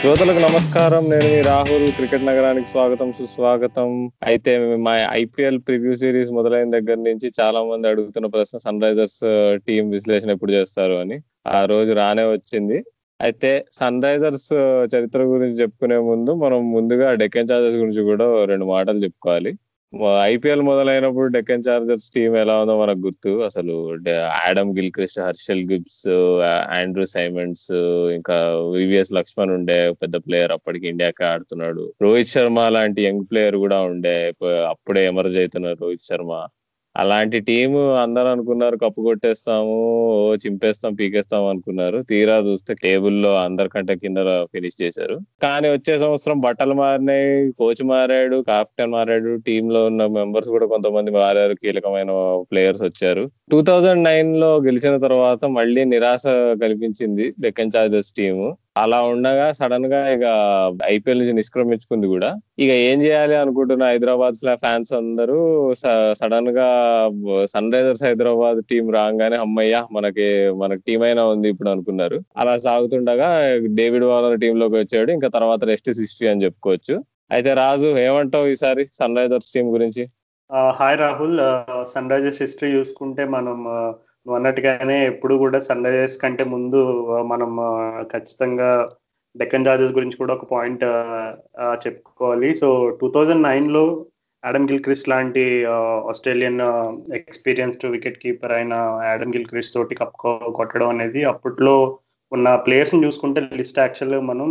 శ్రోతలకు నమస్కారం. నేను మీ రాహుల్. క్రికెట్ నగరానికి స్వాగతం సుస్వాగతం. అయితే మా ఐపీఎల్ ప్రివ్యూ సిరీస్ మొదలైన దగ్గర నుంచి చాలా మంది అడుగుతున్న ప్రశ్న సన్ రైజర్స్ టీం విశ్లేషణ ఎప్పుడు చేస్తారు అని. ఆ రోజు రానే వచ్చింది. అయితే సన్ రైజర్స్ చరిత్ర గురించి చెప్పుకునే ముందు మనం ముందుగా డెక్కన్ చార్జర్స్ గురించి కూడా రెండు మాటలు చెప్పుకోవాలి. ఐపీఎల్ మొదలైనప్పుడు డెక్కన్ చార్జర్స్ టీం ఎలా ఉందో మనకు గుర్తు. అసలు Adam Gilchrist Herschelle Gibbs Andrew Symonds ఇంకా వివిఎస్ లక్ష్మణ్ ఉండే పెద్ద ప్లేయర్ అప్పటికి ఇండియాకి ఆడుతున్నాడు. రోహిత్ శర్మ లాంటి యంగ్ ప్లేయర్ కూడా ఉండే అప్పుడే ఎమర్జ్ అవుతున్నారు రోహిత్ శర్మ. అలాంటి టీం అందరూ అనుకున్నారు కప్పు కొట్టేస్తాము ఓ చింపేస్తాం పీకేస్తాం అనుకున్నారు. తీరా చూస్తే టేబుల్లో అందరికంటే కింద ఫినిష్ చేశారు. కానీ వచ్చే సంవత్సరం బట్టలు మారినాయి కోచ్ మారాడు కెప్టెన్ మారాడు టీమ్లో ఉన్న మెంబర్స్ కూడా కొంతమంది మారారు కీలకమైన ప్లేయర్స్ వచ్చారు. టూ థౌజండ్ నైన్లో గెలిచిన తర్వాత మళ్ళీ నిరాశ కల్పించింది డెక్కన్ చార్జర్స్ టీము అలా ఉండగా సడన్గా ఇక ఐపీఎల్ నుంచి నిష్క్రమించుకుంది కూడా. ఇక ఏం చేయాలి అనుకుంటున్న హైదరాబాద్ ఫ్యాన్స్ అందరూ సడన్గా సన్ రైజర్స్ హైదరాబాద్ టీం రాగానే అమ్మయ్య మనకి మనకి టీం అయినా ఉంది ఇప్పుడు అనుకున్నారు. అలా సాగుతుండగా డేవిడ్ వాలర్ టీమ్లోకి వచ్చాడు. ఇంకా తర్వాత రెస్ట్ హిస్టరీ అని చెప్పుకోవచ్చు. అయితే రాజు ఏమంటావు ఈసారి సన్ రైజర్స్ టీం గురించి? Hi Rahul. Sunrisers history చూసుకుంటే మనం నువ్వు అన్నట్టుగానే ఎప్పుడు కూడా సన్ రైజర్స్ కంటే ముందు మనం ఖచ్చితంగా డెక్కన్ చార్జెస్ గురించి కూడా ఒక పాయింట్ చెప్పుకోవాలి. సో టూ థౌజండ్ నైన్లో యాడమ్ గిల్క్రిస్ట్ లాంటి ఆస్ట్రేలియన్ ఎక్స్పీరియన్స్డ్ వికెట్ కీపర్ అయిన యాడమ్ గిల్క్రిస్ట్ తోటి కప్ కొట్టడం అనేది అప్పట్లో ఉన్న ప్లేయర్స్ని చూసుకుంటే లిస్ట్ యాక్చువల్గా మనం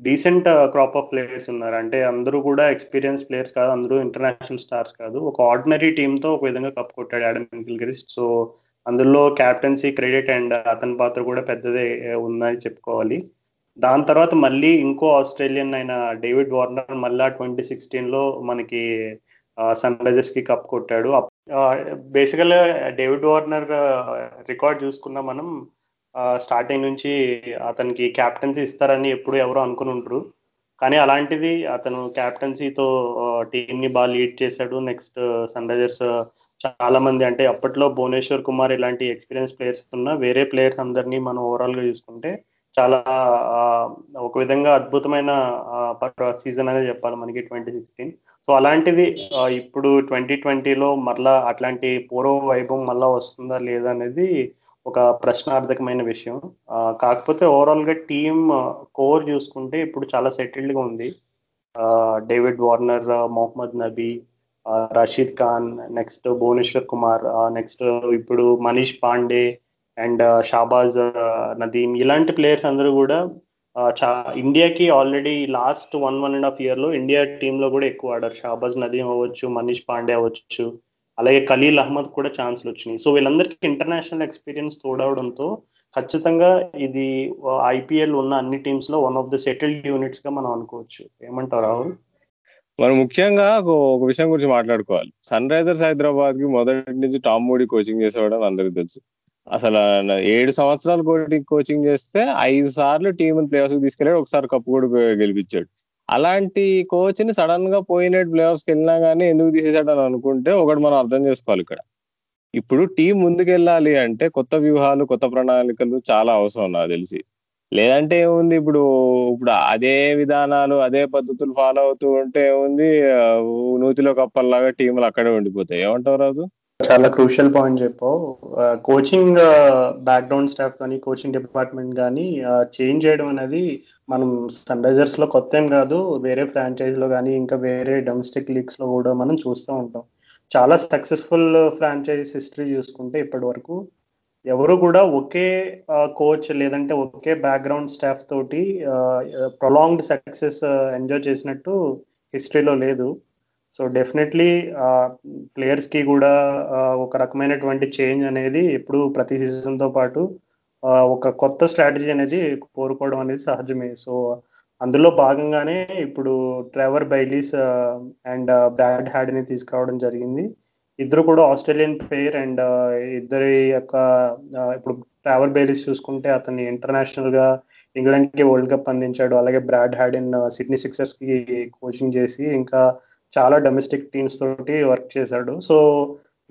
డీసెంట్ క్రాప్ ఆఫ్ ప్లేయర్స్ ఉన్నారు. అంటే అందరూ కూడా ఎక్స్పీరియన్స్ ప్లేయర్స్ కాదు అందరూ ఇంటర్నేషనల్ స్టార్స్ కాదు. ఒక ఆర్డినరీ టీంతో ఒక విధంగా కప్ కొట్టాడు యాడమ్ గిల్క్రిస్ట్. సో అందులో క్యాప్టెన్సీ క్రెడిట్ అండ్ అతని పాత్ర కూడా పెద్దదే ఉందని చెప్పుకోవాలి. దాని తర్వాత మళ్ళీ ఇంకో ఆస్ట్రేలియన్ అయిన డేవిడ్ వార్నర్ మళ్ళా ట్వంటీ సిక్స్టీన్లో మనకి సన్ రైజర్స్కి కప్ కొట్టాడు. బేసికల్గా డేవిడ్ వార్నర్ రికార్డ్ చూసుకున్నా మనం స్టార్టింగ్ నుంచి అతనికి క్యాప్టెన్సీ ఇస్తారని ఎప్పుడు ఎవరు అనుకుని ఉంటారు కానీ అలాంటిది అతను క్యాప్టెన్సీతో టీంని బాగా లీడ్ చేశాడు. నెక్స్ట్ సన్ రైజర్స్ చాలా మంది అంటే అప్పట్లో భువనేశ్వర్ కుమార్ ఇలాంటి ఎక్స్పీరియన్స్ ప్లేయర్స్ ఉన్న వేరే ప్లేయర్స్ అందరినీ మనం ఓవరాల్గా చూసుకుంటే చాలా ఒక విధంగా అద్భుతమైన సీజన్ అనేది చెప్పాలి మనకి ట్వంటీ సిక్స్టీన్ సో అలాంటిది ఇప్పుడు ట్వంటీ ట్వంటీలో మరలా అట్లాంటి పూర్వ వైభవం మళ్ళా వస్తుందా లేదా అనేది ఒక ప్రశ్నార్థకమైన విషయం. కాకపోతే ఓవరాల్గా టీమ్ కోర్ చూసుకుంటే ఇప్పుడు చాలా సెటిల్డ్గా ఉంది. David Warner Mohammad Nabi Rashid Khan next Bhuvneshwar Kumar next ఇప్పుడు మనీష్ పాండే అండ్ షాబాజ్ నదీమ్ ఇలాంటి ప్లేయర్స్ అందరూ కూడా చా ఇండియాకి already last one one and half ఇయర్లో ఇండియా టీమ్లో కూడా ఎక్కువ ఆడారు. షాబాజ్ నదీమ్ అవ్వచ్చు మనీష్ పాండే అవ్వచ్చు. అలాగే ఖలీల్ అహ్మద్ కూడా ఛాన్స్లు వచ్చినాయి. సో వీళ్ళందరికీ ఇంటర్నేషనల్ ఎక్స్పీరియన్స్ తోడవడంతో ఖచ్చితంగా ఇది ఐపీఎల్ ఉన్న అన్ని టీమ్స్లో వన్ ఆఫ్ ద సెటిల్డ్ యూనిట్స్గా మనం అనుకోవచ్చు. ఏమంటారు రాహుల్? మనం ముఖ్యంగా ఒక విషయం గురించి మాట్లాడుకోవాలి. సన్ రైజర్స్ హైదరాబాద్కి మొదటి నుంచి టామ్ మూడీ కోచింగ్ చేసేవాడని అందరికి తెలుసు. అసలు ఏడు సంవత్సరాలు కోచింగ్ చేస్తే ఐదు సార్లు టీం ప్లేయర్స్కి తీసుకెళ్ళాడు. ఒకసారి కప్పు కూడా గెలిపించాడు. అలాంటి కోచ్ని సడన్గా పోయినట్టు ప్లేఆఫ్స్కి వెళ్ళినా కానీ ఎందుకు తీసేసాడు అనుకుంటే ఒకటి మనం అర్థం చేసుకోవాలి ఇక్కడ. ఇప్పుడు టీం ముందుకెళ్ళాలి అంటే కొత్త వ్యూహాలు కొత్త ప్రణాళికలు చాలా అవసరం నాకు తెలిసి. లేదంటే ఏముంది ఇప్పుడు ఇప్పుడు అదే విధానాలు అదే పద్ధతులు ఫాలో అవుతూ ఉంటే ఏముంది నూతిలో కప్పల్లాగా టీంలు అక్కడే ఉండిపోతాయి. ఏమంటావు రాజు? చాలా క్రూషియల్ పాయింట్ చెప్పావు. కోచింగ్ బ్యాక్గ్రౌండ్ స్టాఫ్ కానీ కోచింగ్ డిపార్ట్మెంట్ కానీ చేంజ్ చేయడం అనేది మనం సన్ రైజర్స్లో కొత్త ఏం కాదు. వేరే ఫ్రాంచైజ్లో కానీ ఇంకా వేరే డొమెస్టిక్ లీగ్స్లో కూడా మనం చూస్తూ ఉంటాం. చాలా సక్సెస్ఫుల్ ఫ్రాంచైజ్ హిస్టరీ చూసుకుంటే ఇప్పటి వరకు ఎవరు కూడా ఒకే కోచ్ లేదంటే ఒకే బ్యాక్గ్రౌండ్ స్టాఫ్ తోటి ప్రొలాంగ్డ్ సక్సెస్ ఎంజాయ్ చేసినట్టు హిస్టరీలో లేదు. సో డెఫినెట్లీ ప్లేయర్స్కి కూడా ఒక రకమైనటువంటి చేంజ్ అనేది ఇప్పుడు ప్రతి సీజన్తో పాటు ఒక కొత్త స్ట్రాటజీ అనేది కోరుకోవడం అనేది సహజమే. సో అందులో భాగంగానే ఇప్పుడు ట్రెవర్ బైలీస్ అండ్ బ్రాడ్ హ్యాడ్ని తీసుకురావడం జరిగింది. ఇద్దరు కూడా ఆస్ట్రేలియన్ ప్లేయర్ అండ్ ఇద్దరి యొక్క ఇప్పుడు ట్రావెల్ బైలీస్ చూసుకుంటే అతన్ని ఇంటర్నేషనల్గా ఇంగ్లాండ్కి వరల్డ్ కప్ అందించాడు. అలాగే బ్రాడ్ హ్యాడెన్ సిడ్నీ సిక్సర్స్కి కోచింగ్ చేసి ఇంకా చాలా డొమెస్టిక్ టీమ్స్ తోటి వర్క్ చేశాడు. సో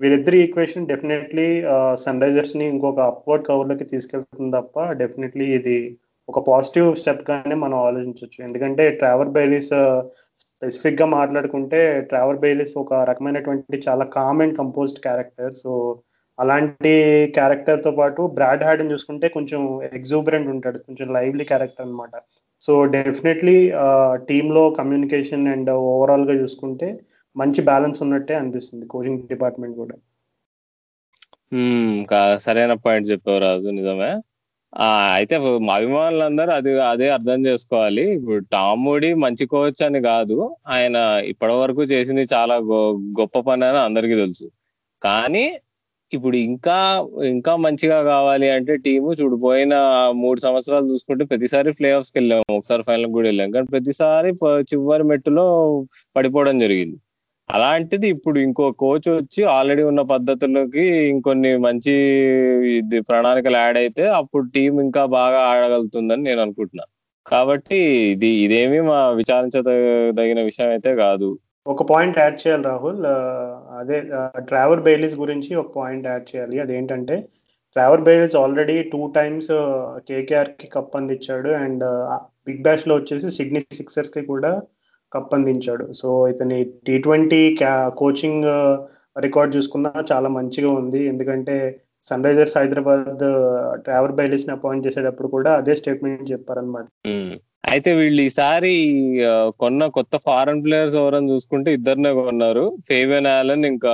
వీరిద్దరి ఈక్వేషన్ డెఫినెట్లీ సన్ రైజర్స్ని ఇంకొక అప్వర్డ్ కవర్లోకి తీసుకెళ్తుంది తప్ప డెఫినెట్లీ ఇది ఒక పాజిటివ్ స్టెప్ గానే మనం ఆలోచించవచ్చు ఎందుకంటే ట్రావర్ బైలీస్ స్పెసిఫిక్గా మాట్లాడుకుంటే ట్రావర్ బైలీస్ ఒక రకమైనటువంటి చాలా calm and composed character so అలాంటి క్యారెక్టర్తో పాటు బ్రాడ్ హ్యాడ్ చూసుకుంటే కొంచెం ఎగ్జూబరెంట్ ఉంటాడు. కొంచెం లైవ్లీ క్యారెక్టర్ అనమాట సో డెఫినెట్లీ టీంలో కమ్యూనికేషన్ అండ్ ఓవరాల్గా చూసుకుంటే మంచి బ్యాలెన్స్ ఉన్నట్టే అనిపిస్తుంది కోచింగ్ డిపార్ట్మెంట్ కూడా. సరైన పాయింట్ చెప్పావు రాజు నిజమే. అయితే మా అభిమానులందరూ అది అదే అర్థం చేసుకోవాలి. ఇప్పుడు టామ్ మంచి కోచ్ అని కాదు. ఆయన ఇప్పటి వరకు చేసింది చాలా గొప్ప పని అని అందరికీ తెలుసు. కానీ ఇప్పుడు ఇంకా ఇంకా మంచిగా కావాలి అంటే టీము చూడిపోయిన మూడు సంవత్సరాలు చూసుకుంటే ప్రతిసారి ప్లే ఆఫ్స్కి వెళ్ళాము. ఒకసారి ఫైనల్ కూడా వెళ్ళాం. కానీ ప్రతిసారి చివరి మెట్టులో పడిపోవడం జరిగింది. అలాంటిది ఇప్పుడు ఇంకో కోచ్ వచ్చి ఆల్రెడీ ఉన్న పద్ధతుల్లోకి ఇంకొన్ని మంచి ఇది ప్రణాళికలు యాడ్ అయితే అప్పుడు టీం ఇంకా బాగా ఆడగలుగుతుందని నేను అనుకుంటున్నా. కాబట్టి ఇది ఇదేమి మా విచారించదగిన విషయం అయితే కాదు. ఒక పాయింట్ యాడ్ చేయాలి రాహుల్. అదే ట్రావర్ బెయిలీస్ గురించి ఒక పాయింట్ యాడ్ చేయాలి. అదేంటంటే Trevor Bayliss already two times కేకేఆర్కి cup అందించాడు అండ్ బిగ్ బ్యాష్లో వచ్చేసి సిడ్నీ సిక్సర్స్కి కూడా కప్ అందించాడు. సో ఇతని టీ ట్వంటీ కోచింగ్ రికార్డ్ చూసుకున్నా చాలా మంచిగా ఉంది. ఎందుకంటే సన్ రైజర్స్ హైదరాబాద్ ట్రావర్ బైలీస్ని అపాయింట్ చేసేటప్పుడు కూడా అదే స్టేట్మెంట్ చెప్పారనమాట అయితే వీళ్ళు ఈసారి కొన్న కొత్త ఫారెన్ ప్లేయర్స్ ఎవరని చూసుకుంటే ఇద్దరినే కొన్నారు. ఫేవెన్ ఆలన్ ఇంకా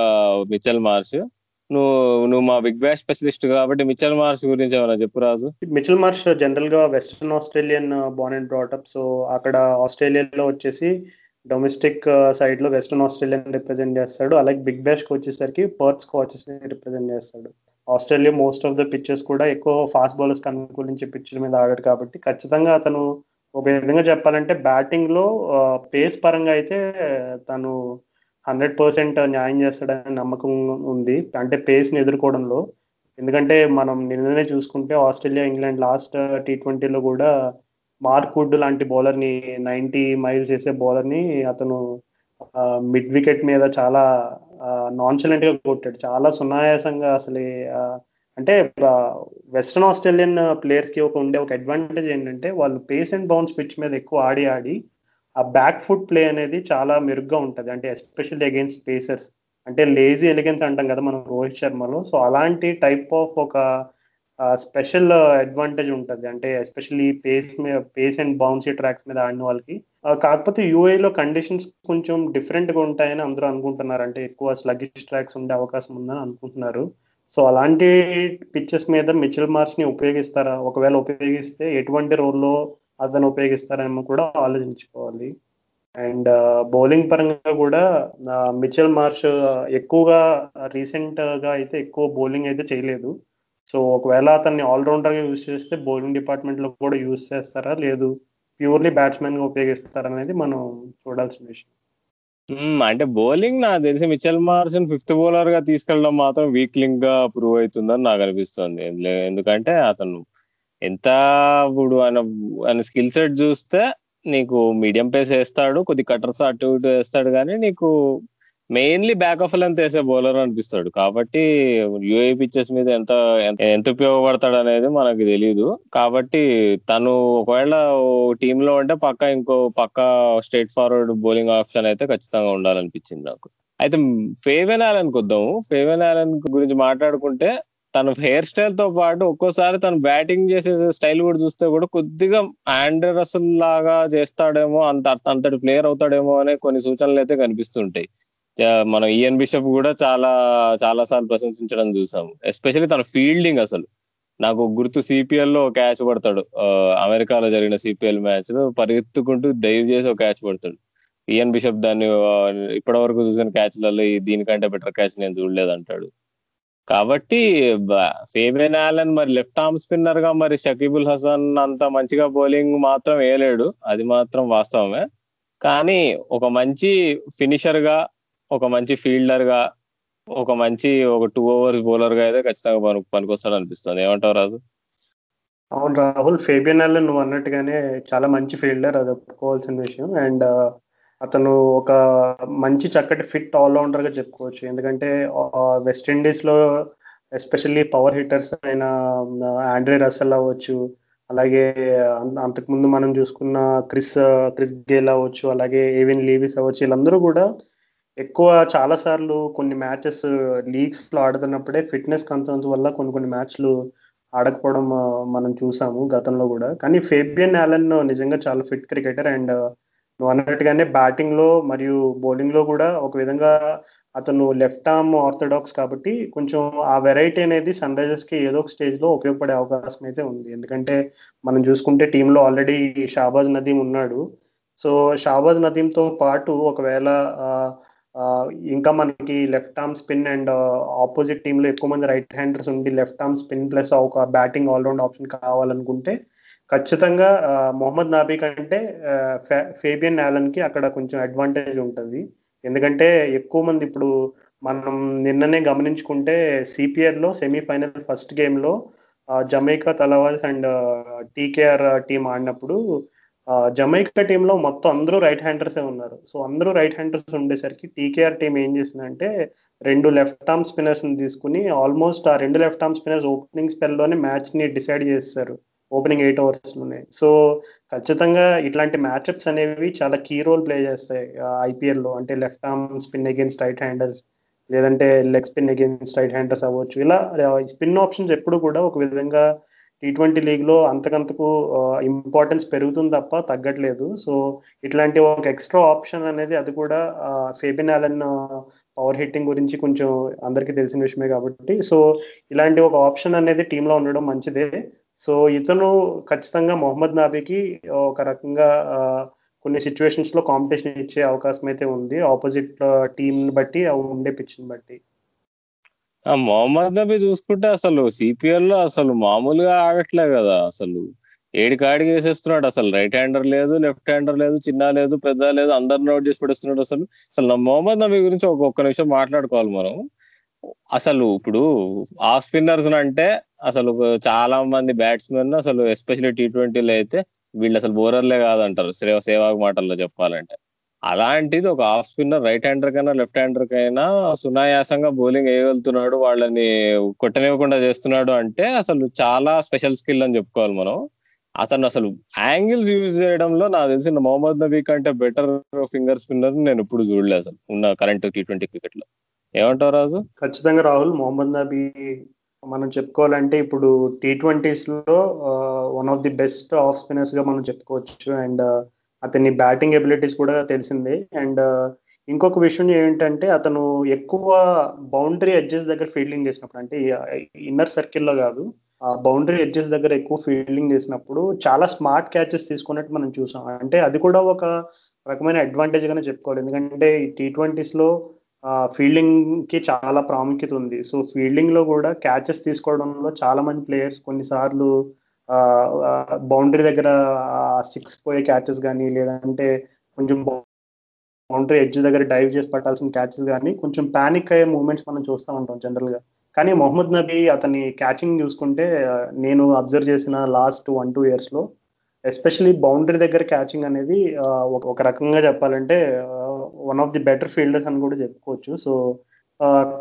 మిచల్ మార్ష్. నువ్వు నువ్వు మా బిగ్ బ్యాష్ స్పెషలిస్ట్ కాబట్టి మిచల్ మార్ష్ గురించి ఏమైనా చెప్పు రాజు. మిచల్ మార్ష్ జనరల్గా western Australian born and brought up so అక్కడ ఆస్ట్రేలియాలో వచ్చేసి డొమెస్టిక్ సైడ్లో వెస్ట్రన్ ఆస్ట్రేలియన్ రిప్రజెంట్ చేస్తాడు. అలాగే బిగ్ బ్యాష్కి వచ్చేసరికి పర్త్ కోచెస్ని రిప్రజెంట్ చేస్తాడు. Australia most of the pictures కూడా ఎక్కువ ఫాస్ట్ బౌలర్స్ అనుకూలించే పిక్చర్ మీద ఆడాడు కాబట్టి ఖచ్చితంగా అతను ఒక విధంగా చెప్పాలంటే బ్యాటింగ్లో పేస్ పరంగా అయితే తను హండ్రెడ్ పర్సెంట్ న్యాయం చేస్తాడని నమ్మకం ఉంది. అంటే పేస్ని ఎదుర్కోవడంలో. ఎందుకంటే మనం నిన్ననే చూసుకుంటే ఆస్ట్రేలియా ఇంగ్లాండ్ లాస్ట్ టీ ట్వంటీలో కూడా మార్క్ వుడ్ లాంటి బౌలర్ని నైంటీ నైన్టీ మైల్స్ వేసే బౌలర్ని అతను మిడ్ వికెట్ మీద చాలా నాన్సలెంట్గా కొట్టాడు. చాలా సునాయాసంగా అసలు అంటే వెస్ట్రన్ ఆస్ట్రేలియన్ ప్లేయర్స్కి ఒక ఉండే ఒక అడ్వాంటేజ్ ఏంటంటే వాళ్ళు పేస్ అండ్ బౌన్స్ పిచ్ మీద ఎక్కువ ఆడి ఆడి ఆ బ్యాక్ ఫుట్ ప్లే అనేది చాలా మెరుగ్గా ఉంటుంది. అంటే ఎస్పెషల్లీ అగేన్స్ట్ పేసర్స్ అంటే లేజీ ఎలిగెన్స్ అంటాం కదా మనం రోహిత్ శర్మలో. సో అలాంటి టైప్ ఆఫ్ ఒక స్పెషల్ అడ్వాంటేజ్ ఉంటుంది. అంటే ఎస్పెషల్లీ పేస్ మీద పేస్ అండ్ బౌన్సీ ట్రాక్స్ మీద ఆడిన వాళ్ళకి. కాకపోతే యూఏలో కండిషన్స్ కొంచెం డిఫరెంట్గా ఉంటాయని అందరూ అనుకుంటున్నారు. అంటే ఎక్కువ స్లగిష్ ట్రాక్స్ ఉండే అవకాశం ఉందని అనుకుంటున్నారు. సో అలాంటి పిచ్చెస్ మీద మిచిల్ మార్చ్ని ఉపయోగిస్తారా? ఒకవేళ ఉపయోగిస్తే ఎటువంటి రోల్లో అతను ఉపయోగిస్తారని కూడా ఆలోచించుకోవాలి. అండ్ బౌలింగ్ పరంగా కూడా మిచెల్ మార్ష్ ఎక్కువగా రీసెంట్గా అయితే ఎక్కువ బౌలింగ్ అయితే చేయలేదు. సో ఒకవేళ అతన్ని ఆల్రౌండర్గా యూజ్ చేస్తే బౌలింగ్ డిపార్ట్మెంట్లో కూడా యూజ్ చేస్తారా? లేదు ప్యూర్లీ బ్యాట్స్మెన్గా ఉపయోగిస్తారా అనేది మనం చూడాల్సిన విషయం. అంటే బౌలింగ్ నాకు తెలిసి మిచెల్ మార్షన్ ఫిఫ్త్ బౌలర్గా తీసుకెళ్ళడం మాత్రం వీక్ లింక్గా ప్రూవ్ అవుతుందని నాకు అనిపిస్తుంది. ఎందుకంటే అతను ఎంత ఇప్పుడు ఆయన ఆయన స్కిల్ సెట్ చూస్తే నీకు మీడియం పేస్ వేస్తాడు కొద్ది కట్టర్స్ అటు ఇటు వేస్తాడు కానీ నీకు మెయిన్లీ బ్యాక్ ఆఫ్ లెంత్ వేసే బౌలర్ అనిపిస్తాడు. కాబట్టి యూఏ పిచ్చెస్ మీద ఎంత ఎంత ఉపయోగపడతాడు అనేది మనకు తెలియదు కాబట్టి తను ఒకవేళ టీమ్లో ఉంటే పక్క ఇంకో పక్క స్ట్రేట్ ఫార్వర్డ్ బౌలింగ్ ఆప్షన్ అయితే ఖచ్చితంగా ఉండాలనిపించింది నాకు. అయితే ఫేవెన్ ఆలన్ వద్దాము. ఫేవెన్ ఆలన్ గురించి మాట్లాడుకుంటే తన హెయిర్ స్టైల్తో పాటు ఒక్కోసారి తను బ్యాటింగ్ చేసే స్టైల్ కూడా చూస్తే కూడా కొద్దిగా ఆండ్రస్ లాగా చేస్తాడేమో అంత అంతటి ప్లేయర్ అవుతాడేమో అనే కొన్ని సూచనలు అయితే కనిపిస్తుంటాయి. మనం ఈఎన్ బిషప్ కూడా చాలా చాలా సార్లు ప్రశంసించడం చూసాము ఎస్పెషల్లీ తన ఫీల్డింగ్ అసలు. నాకు గుర్తు సిపిఎల్లో క్యాచ్ పడతాడు అమెరికాలో జరిగిన సిపిఎల్ మ్యాచ్లో పరిగెత్తుకుంటూ దైవ్ చేసి ఒక క్యాచ్ పడతాడు ఈఎన్ బిషప్ దాన్ని ఇప్పటి వరకు చూసిన క్యాచ్లలో దీనికంటే బెటర్ క్యాచ్ నేను చూడలేదు అంటాడు కాబట్టి ఫేబెన్ ఆలన్ మరి లెఫ్ట్ ఆర్మ్ స్పిన్నర్గా మరి షకీబుల్ హసన్ అంత మంచిగా బౌలింగ్ మాత్రం వేయలేడు. అది మాత్రం వాస్తవమే. కానీ ఒక మంచి ఫినిషర్గా ఒక మంచి ఫీల్డర్గా ఒక మంచి ఒక టూ ఓవర్స్ బౌలర్గా అయితే ఖచ్చితంగా పని పనికొస్తాడు అనిపిస్తుంది. ఏమంటావు రాజు? అవును రాహుల్ ఫేబియన్ అల్లెన్ నువ్వు అన్నట్టుగానే చాలా మంచి ఫీల్డర్ అది ఒప్పుకోవాల్సిన విషయం. అండ్ అతను ఒక మంచి చక్కటి ఫిట్ ఆల్రౌండర్గా చెప్పుకోవచ్చు. ఎందుకంటే వెస్ట్ ఇండీస్లో ఎస్పెషల్లీ పవర్ హిట్టర్స్ అయిన ఆండ్రే రసల్ అవ్వచ్చు అలాగే అంతకుముందు మనం చూసుకున్న క్రిస్ క్రిస్ గేల్ అవ్వచ్చు అలాగే ఏవిన్ లీవిస్ అవ్వచ్చు వీళ్ళందరూ కూడా ఎక్కువ చాలా సార్లు కొన్ని మ్యాచెస్ లీగ్స్లో ఆడుతున్నప్పుడే ఫిట్నెస్ కన్సర్న్స్ వల్ల కొన్ని కొన్ని మ్యాచ్లు ఆడకపోవడం మనం చూసాము గతంలో కూడా. కానీ ఫేబియన్ యాలన్ నిజంగా చాలా ఫిట్ క్రికెటర్ అండ్ నువ్వు అన్నట్టుగానే బ్యాటింగ్లో మరియు బౌలింగ్లో కూడా ఒక విధంగా అతను లెఫ్ట్ ఆర్మ్ ఆర్థడాక్స్ కాబట్టి కొంచెం ఆ వెరైటీ అనేది సన్ రైజర్స్కి ఏదో ఒక స్టేజ్లో ఉపయోగపడే అవకాశం అయితే ఉంది. ఎందుకంటే మనం చూసుకుంటే టీంలో ఆల్రెడీ షాబాజ్ నదీం ఉన్నాడు. సో షాబాజ్ నదీంతో పాటు ఒకవేళ ఇంకా మనకి left arm spin and opposite టీంలో ఎక్కువ మంది రైట్ హ్యాండర్స్ ఉండి లెఫ్ట్ ఆర్మ్ స్పిన్ ప్లస్ ఒక బ్యాటింగ్ ఆల్రౌండ్ ఆప్షన్ కావాలనుకుంటే ఖచ్చితంగా మొహమ్మద్ నాబీ కంటే ఫేబియన్ యాలన్కి అక్కడ కొంచెం అడ్వాంటేజ్ ఉంటుంది. ఎందుకంటే ఎక్కువ మంది ఇప్పుడు మనం నిన్ననే గమనించుకుంటే సిపిఎల్ సెమీఫైనల్ ఫస్ట్ గేమ్లో Jamaica Tallawahs and TKR team ఆడినప్పుడు జమైకా టీంలో మొత్తం అందరూ రైట్ హ్యాండర్సే ఉన్నారు. సో అందరూ రైట్ హ్యాండర్స్ ఉండేసరికి టీకేఆర్ టీం ఏం చేసిందంటే రెండు లెఫ్ట్ ఆర్మ్ స్పిన్నర్స్ తీసుకుని ఆల్మోస్ట్ ఆ రెండు లెఫ్ట్ ఆర్మ్ స్పిన్నర్స్ ఓపెనింగ్ స్పెల్లోనే మ్యాచ్ని డిసైడ్ చేస్తారు ఓపెనింగ్ ఎయిట్ అవర్స్లోనే. సో ఖచ్చితంగా ఇట్లాంటి మ్యాచ్అప్స్ అనేవి చాలా కీ రోల్ ప్లే చేస్తాయి ఐపీఎల్లో. అంటే left arm spin against right handers లేదంటే leg spin against right handers అవ్వచ్చు. ఇలా స్పిన్ ఆప్షన్స్ ఎప్పుడు కూడా ఒక విధంగా టీ ట్వంటీ లీగ్లో అంతకంతకు ఇంపార్టెన్స్ పెరుగుతుంది తప్ప తగ్గట్లేదు. సో ఇట్లాంటి ఒక ఎక్స్ట్రా ఆప్షన్ అనేది అది కూడా ఫేబిన్ ఆలన్ పవర్ హిట్టింగ్ గురించి కొంచెం అందరికీ తెలిసిన విషయమే కాబట్టి. సో ఇలాంటి ఒక ఆప్షన్ అనేది టీంలో ఉండడం మంచిదే. సో ఇతను ఖచ్చితంగా మొహమ్మద్ నాబీకి ఒక రకంగా కొన్ని సిచ్యువేషన్స్లో కాంపిటీషన్ ఇచ్చే అవకాశం అయితే ఉంది. ఆపోజిట్ టీంని బట్టి ఉండే పిచ్ని బట్టి. మొహమ్మద్ నబీ చూసుకుంటే అసలు సిపిఎల్లో అసలు మామూలుగా ఆడట్లే కదా అసలు. ఏడు కాడికి వేసేస్తున్నాడు అసలు. రైట్ హ్యాండర్ లేదు లెఫ్ట్ హ్యాండర్ లేదు చిన్న లేదు పెద్ద లేదు అందరు నోట్ చేసి పడిస్తున్నాడు అసలు. అసలు మొహమ్మద్ నబీ గురించి ఒక్కొక్క నిమిషం మాట్లాడుకోవాలి మనం. అసలు ఇప్పుడు ఆఫ్ స్పిన్నర్స్ అంటే అసలు చాలా మంది బ్యాట్స్మెన్ అసలు ఎస్పెషల్లీ టీ ట్వంటీలో అయితే వీళ్ళు అసలు బౌలర్లే కాదంటారు. సేవాగ్ మాటల్లో చెప్పాలంటే. అలాంటిది ఒక ఆఫ్ స్పిన్నర్ రైట్ హ్యాండర్ కైనా లెఫ్ట్ హ్యాండర్ కైనా సునాయాసంగా బౌలింగ్ వేయగలుగుతున్నాడు వాళ్ళని కొట్టనివ్వకుండా చేస్తున్నాడు అంటే అసలు చాలా స్పెషల్ స్కిల్ అని చెప్పుకోవాలి మనం. అతను అసలు యాంగిల్స్ యూజ్ చేయడంలో నాకు తెలిసిన మొహమ్మద్ నబీ కంటే బెటర్ ఫింగర్ స్పిన్నర్ నేను ఇప్పుడు చూడలేదు అసలు ఉన్న కరెంట్ టీ ట్వంటీ క్రికెట్లో. ఏమంటావు రాజు? ఖచ్చితంగా రాహుల్ మొహమ్మద్ నబీ మనం చెప్పుకోవాలంటే ఇప్పుడు T ట్వంటీస్లో one of the best off స్పిన్నర్స్గా మనం చెప్పుకోవచ్చు. అండ్ అతని బ్యాటింగ్ ఎబిలిటీస్ కూడా తెలిసిందే. అండ్ uh, ఇంకొక విషయం ఏంటంటే అతను ఎక్కువ బౌండరీ ఎడ్జెస్ దగ్గర ఫీల్డింగ్ చేసినప్పుడు అంటే ఇన్నర్ సర్కిల్లో కాదు ఆ బౌండరీ ఎడ్జెస్ దగ్గర ఎక్కువ ఫీల్డింగ్ చేసినప్పుడు చాలా స్మార్ట్ క్యాచెస్ తీసుకున్నట్టు మనం చూసాం. అంటే అది కూడా ఒక రకమైన అడ్వాంటేజ్ గానే చెప్పుకోవాలి. ఎందుకంటే టీ ట్వంటీస్లో ఫీల్డింగ్కి చాలా ప్రాముఖ్యత ఉంది. సో ఫీల్డింగ్లో కూడా క్యాచెస్ తీసుకోవడంలో చాలా మంది ప్లేయర్స్ కొన్నిసార్లు బౌండరీ దగ్గర సిక్స్ పోయే క్యాచెస్ కానీ లేదంటే కొంచెం బౌండరీ ఎడ్జ్ దగ్గర డైవ్ చేసి పట్టాల్సిన క్యాచెస్ కానీ కొంచెం ప్యానిక్ అయ్యే మూమెంట్స్ మనం చూస్తూ ఉంటాం జనరల్గా కానీ మొహమ్మద్ నబీ అతని క్యాచింగ్ చూసుకుంటే నేను అబ్జర్వ్ చేసిన లాస్ట్ వన్ టూ ఇయర్స్లో ఎస్పెషలీ బౌండరీ దగ్గర క్యాచింగ్ అనేది ఒక రకంగా చెప్పాలంటే one of the better fielders అని కూడా చెప్పుకోవచ్చు. సో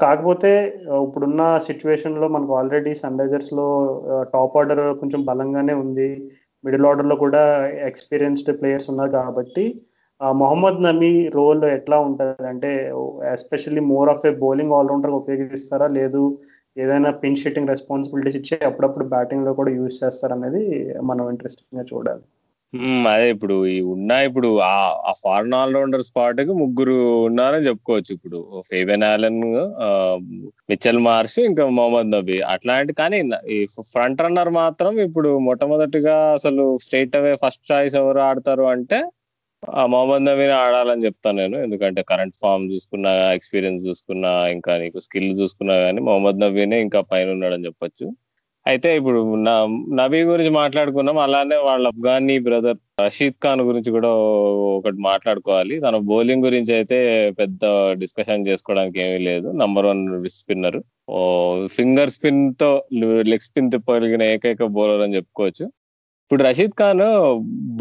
కాకపోతే ఇప్పుడున్న సిచ్యువేషన్లో మనకు ఆల్రెడీ సన్ రైజర్స్లో టాప్ ఆర్డర్ కొంచెం బలంగానే ఉంది. మిడిల్ ఆర్డర్లో కూడా ఎక్స్పీరియన్స్డ్ ప్లేయర్స్ ఉన్నారు కాబట్టి మొహమ్మద్ నమీ రోల్ ఎట్లా ఉంటుంది అంటే especially more of a bowling allrounder ఉపయోగిస్తారా? లేదు ఏదైనా పిన్ షీటింగ్ రెస్పాన్సిబిలిటీస్ ఇచ్చి అప్పుడప్పుడు బ్యాటింగ్లో కూడా యూజ్ చేస్తారనేది మనం ఇంట్రెస్టింగ్గా చూడాలి. అదే ఇప్పుడు ఈ ఉన్న ఇప్పుడు ఆ ఫారెన్ ఆల్రౌండర్ స్పాట్కి ముగ్గురు ఉన్నారని చెప్పుకోవచ్చు ఇప్పుడు. ఫేబెన్ ఆలన్ మిచ్చల్ మార్ష్ ఇంకా మొహమ్మద్ నబీ అట్లాంటి కానీ ఈ ఫ్రంట్ రన్నర్ మాత్రం ఇప్పుడు మొట్టమొదటిగా అసలు స్ట్రైట్ అవే ఫస్ట్ చాయిస్ ఎవరు ఆడతారు అంటే మొహమ్మద్ నబీని ఆడాలని చెప్తాను నేను. ఎందుకంటే కరెంట్ ఫామ్ చూసుకున్నా ఎక్స్పీరియన్స్ చూసుకున్నా ఇంకా నీకు స్కిల్ చూసుకున్నా కానీ మొహమ్మద్ నబీనే ఇంకా పైన ఉన్నాడని చెప్పొచ్చు. అయితే ఇప్పుడు నబీ గురించి మాట్లాడుకున్నాం. అలానే వాళ్ళ అఫ్ఘానీ బ్రదర్ రషీద్ ఖాన్ గురించి కూడా ఒకటి మాట్లాడుకోవాలి. తన బౌలింగ్ గురించి అయితే పెద్ద డిస్కషన్ చేసుకోవడానికి ఏమీ లేదు. నంబర్ వన్ స్పిన్నర్ ఫింగర్ స్పిన్తో లెగ్ స్పిన్ తిప్పగలిగిన ఏకైక బౌలర్ అని చెప్పుకోవచ్చు. ఇప్పుడు రషీద్ ఖాన్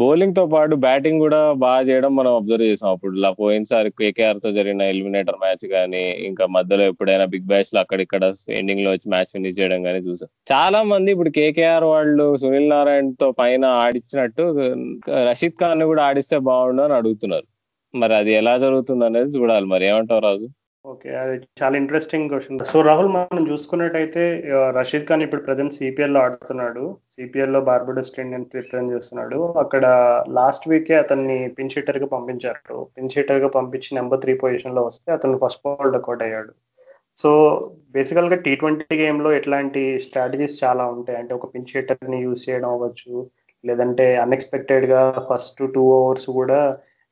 బౌలింగ్తో పాటు బ్యాటింగ్ కూడా బాగా చేయడం మనం అబ్జర్వ్ చేసాం. అప్పుడు ఇలా పోయినసారి కేకేఆర్తో జరిగిన ఎలిమినేటర్ మ్యాచ్ కానీ ఇంకా మధ్యలో ఎప్పుడైనా బిగ్ బ్యాష్లో అక్కడిక్కడ ఎండింగ్లో వచ్చి మ్యాచ్ ఫినిష్ చేయడం కానీ చూసాం. చాలా మంది ఇప్పుడు కేకేఆర్ వాళ్ళు సునీల్ నారాయణ తో పైన ఆడిచ్చినట్టు రషీద్ ఖాన్ కూడా ఆడిస్తే బాగుండు అని అడుగుతున్నారు. మరి అది ఎలా జరుగుతుంది అనేది చూడాలి మరి. ఏమంటావు రాజు? ఓకే అది చాలా ఇంట్రెస్టింగ్ క్వశ్చన్ సో రాహుల్ మనం చూసుకున్నట్టయితే రషీద్ ఖాన్ ఇప్పుడు ప్రజెంట్ సిపిఎల్లో ఆడుతున్నాడు. సిపిఎల్లో బార్బడోస్ ఇండియన్ రిప్రజెంట్ చేస్తున్నాడు. అక్కడ లాస్ట్ వీకే అతన్ని పిన్ షీటర్గా పంపించారు. పిన్ షీటర్గా పంపించి నెంబర్ త్రీ పొజిషన్లో వస్తే అతను ఫస్ట్ బాల్ డకౌట్ అయ్యాడు. సో బేసికల్గా టీ ట్వంటీ గేమ్లో ఇట్లాంటి స్ట్రాటజీస్ చాలా ఉంటాయి. అంటే ఒక పిన్ షీటర్ని యూజ్ చేయడం అవ్వచ్చు. లేదంటే అన్ఎక్స్పెక్టెడ్గా ఫస్ట్ టూ ఓవర్స్ కూడా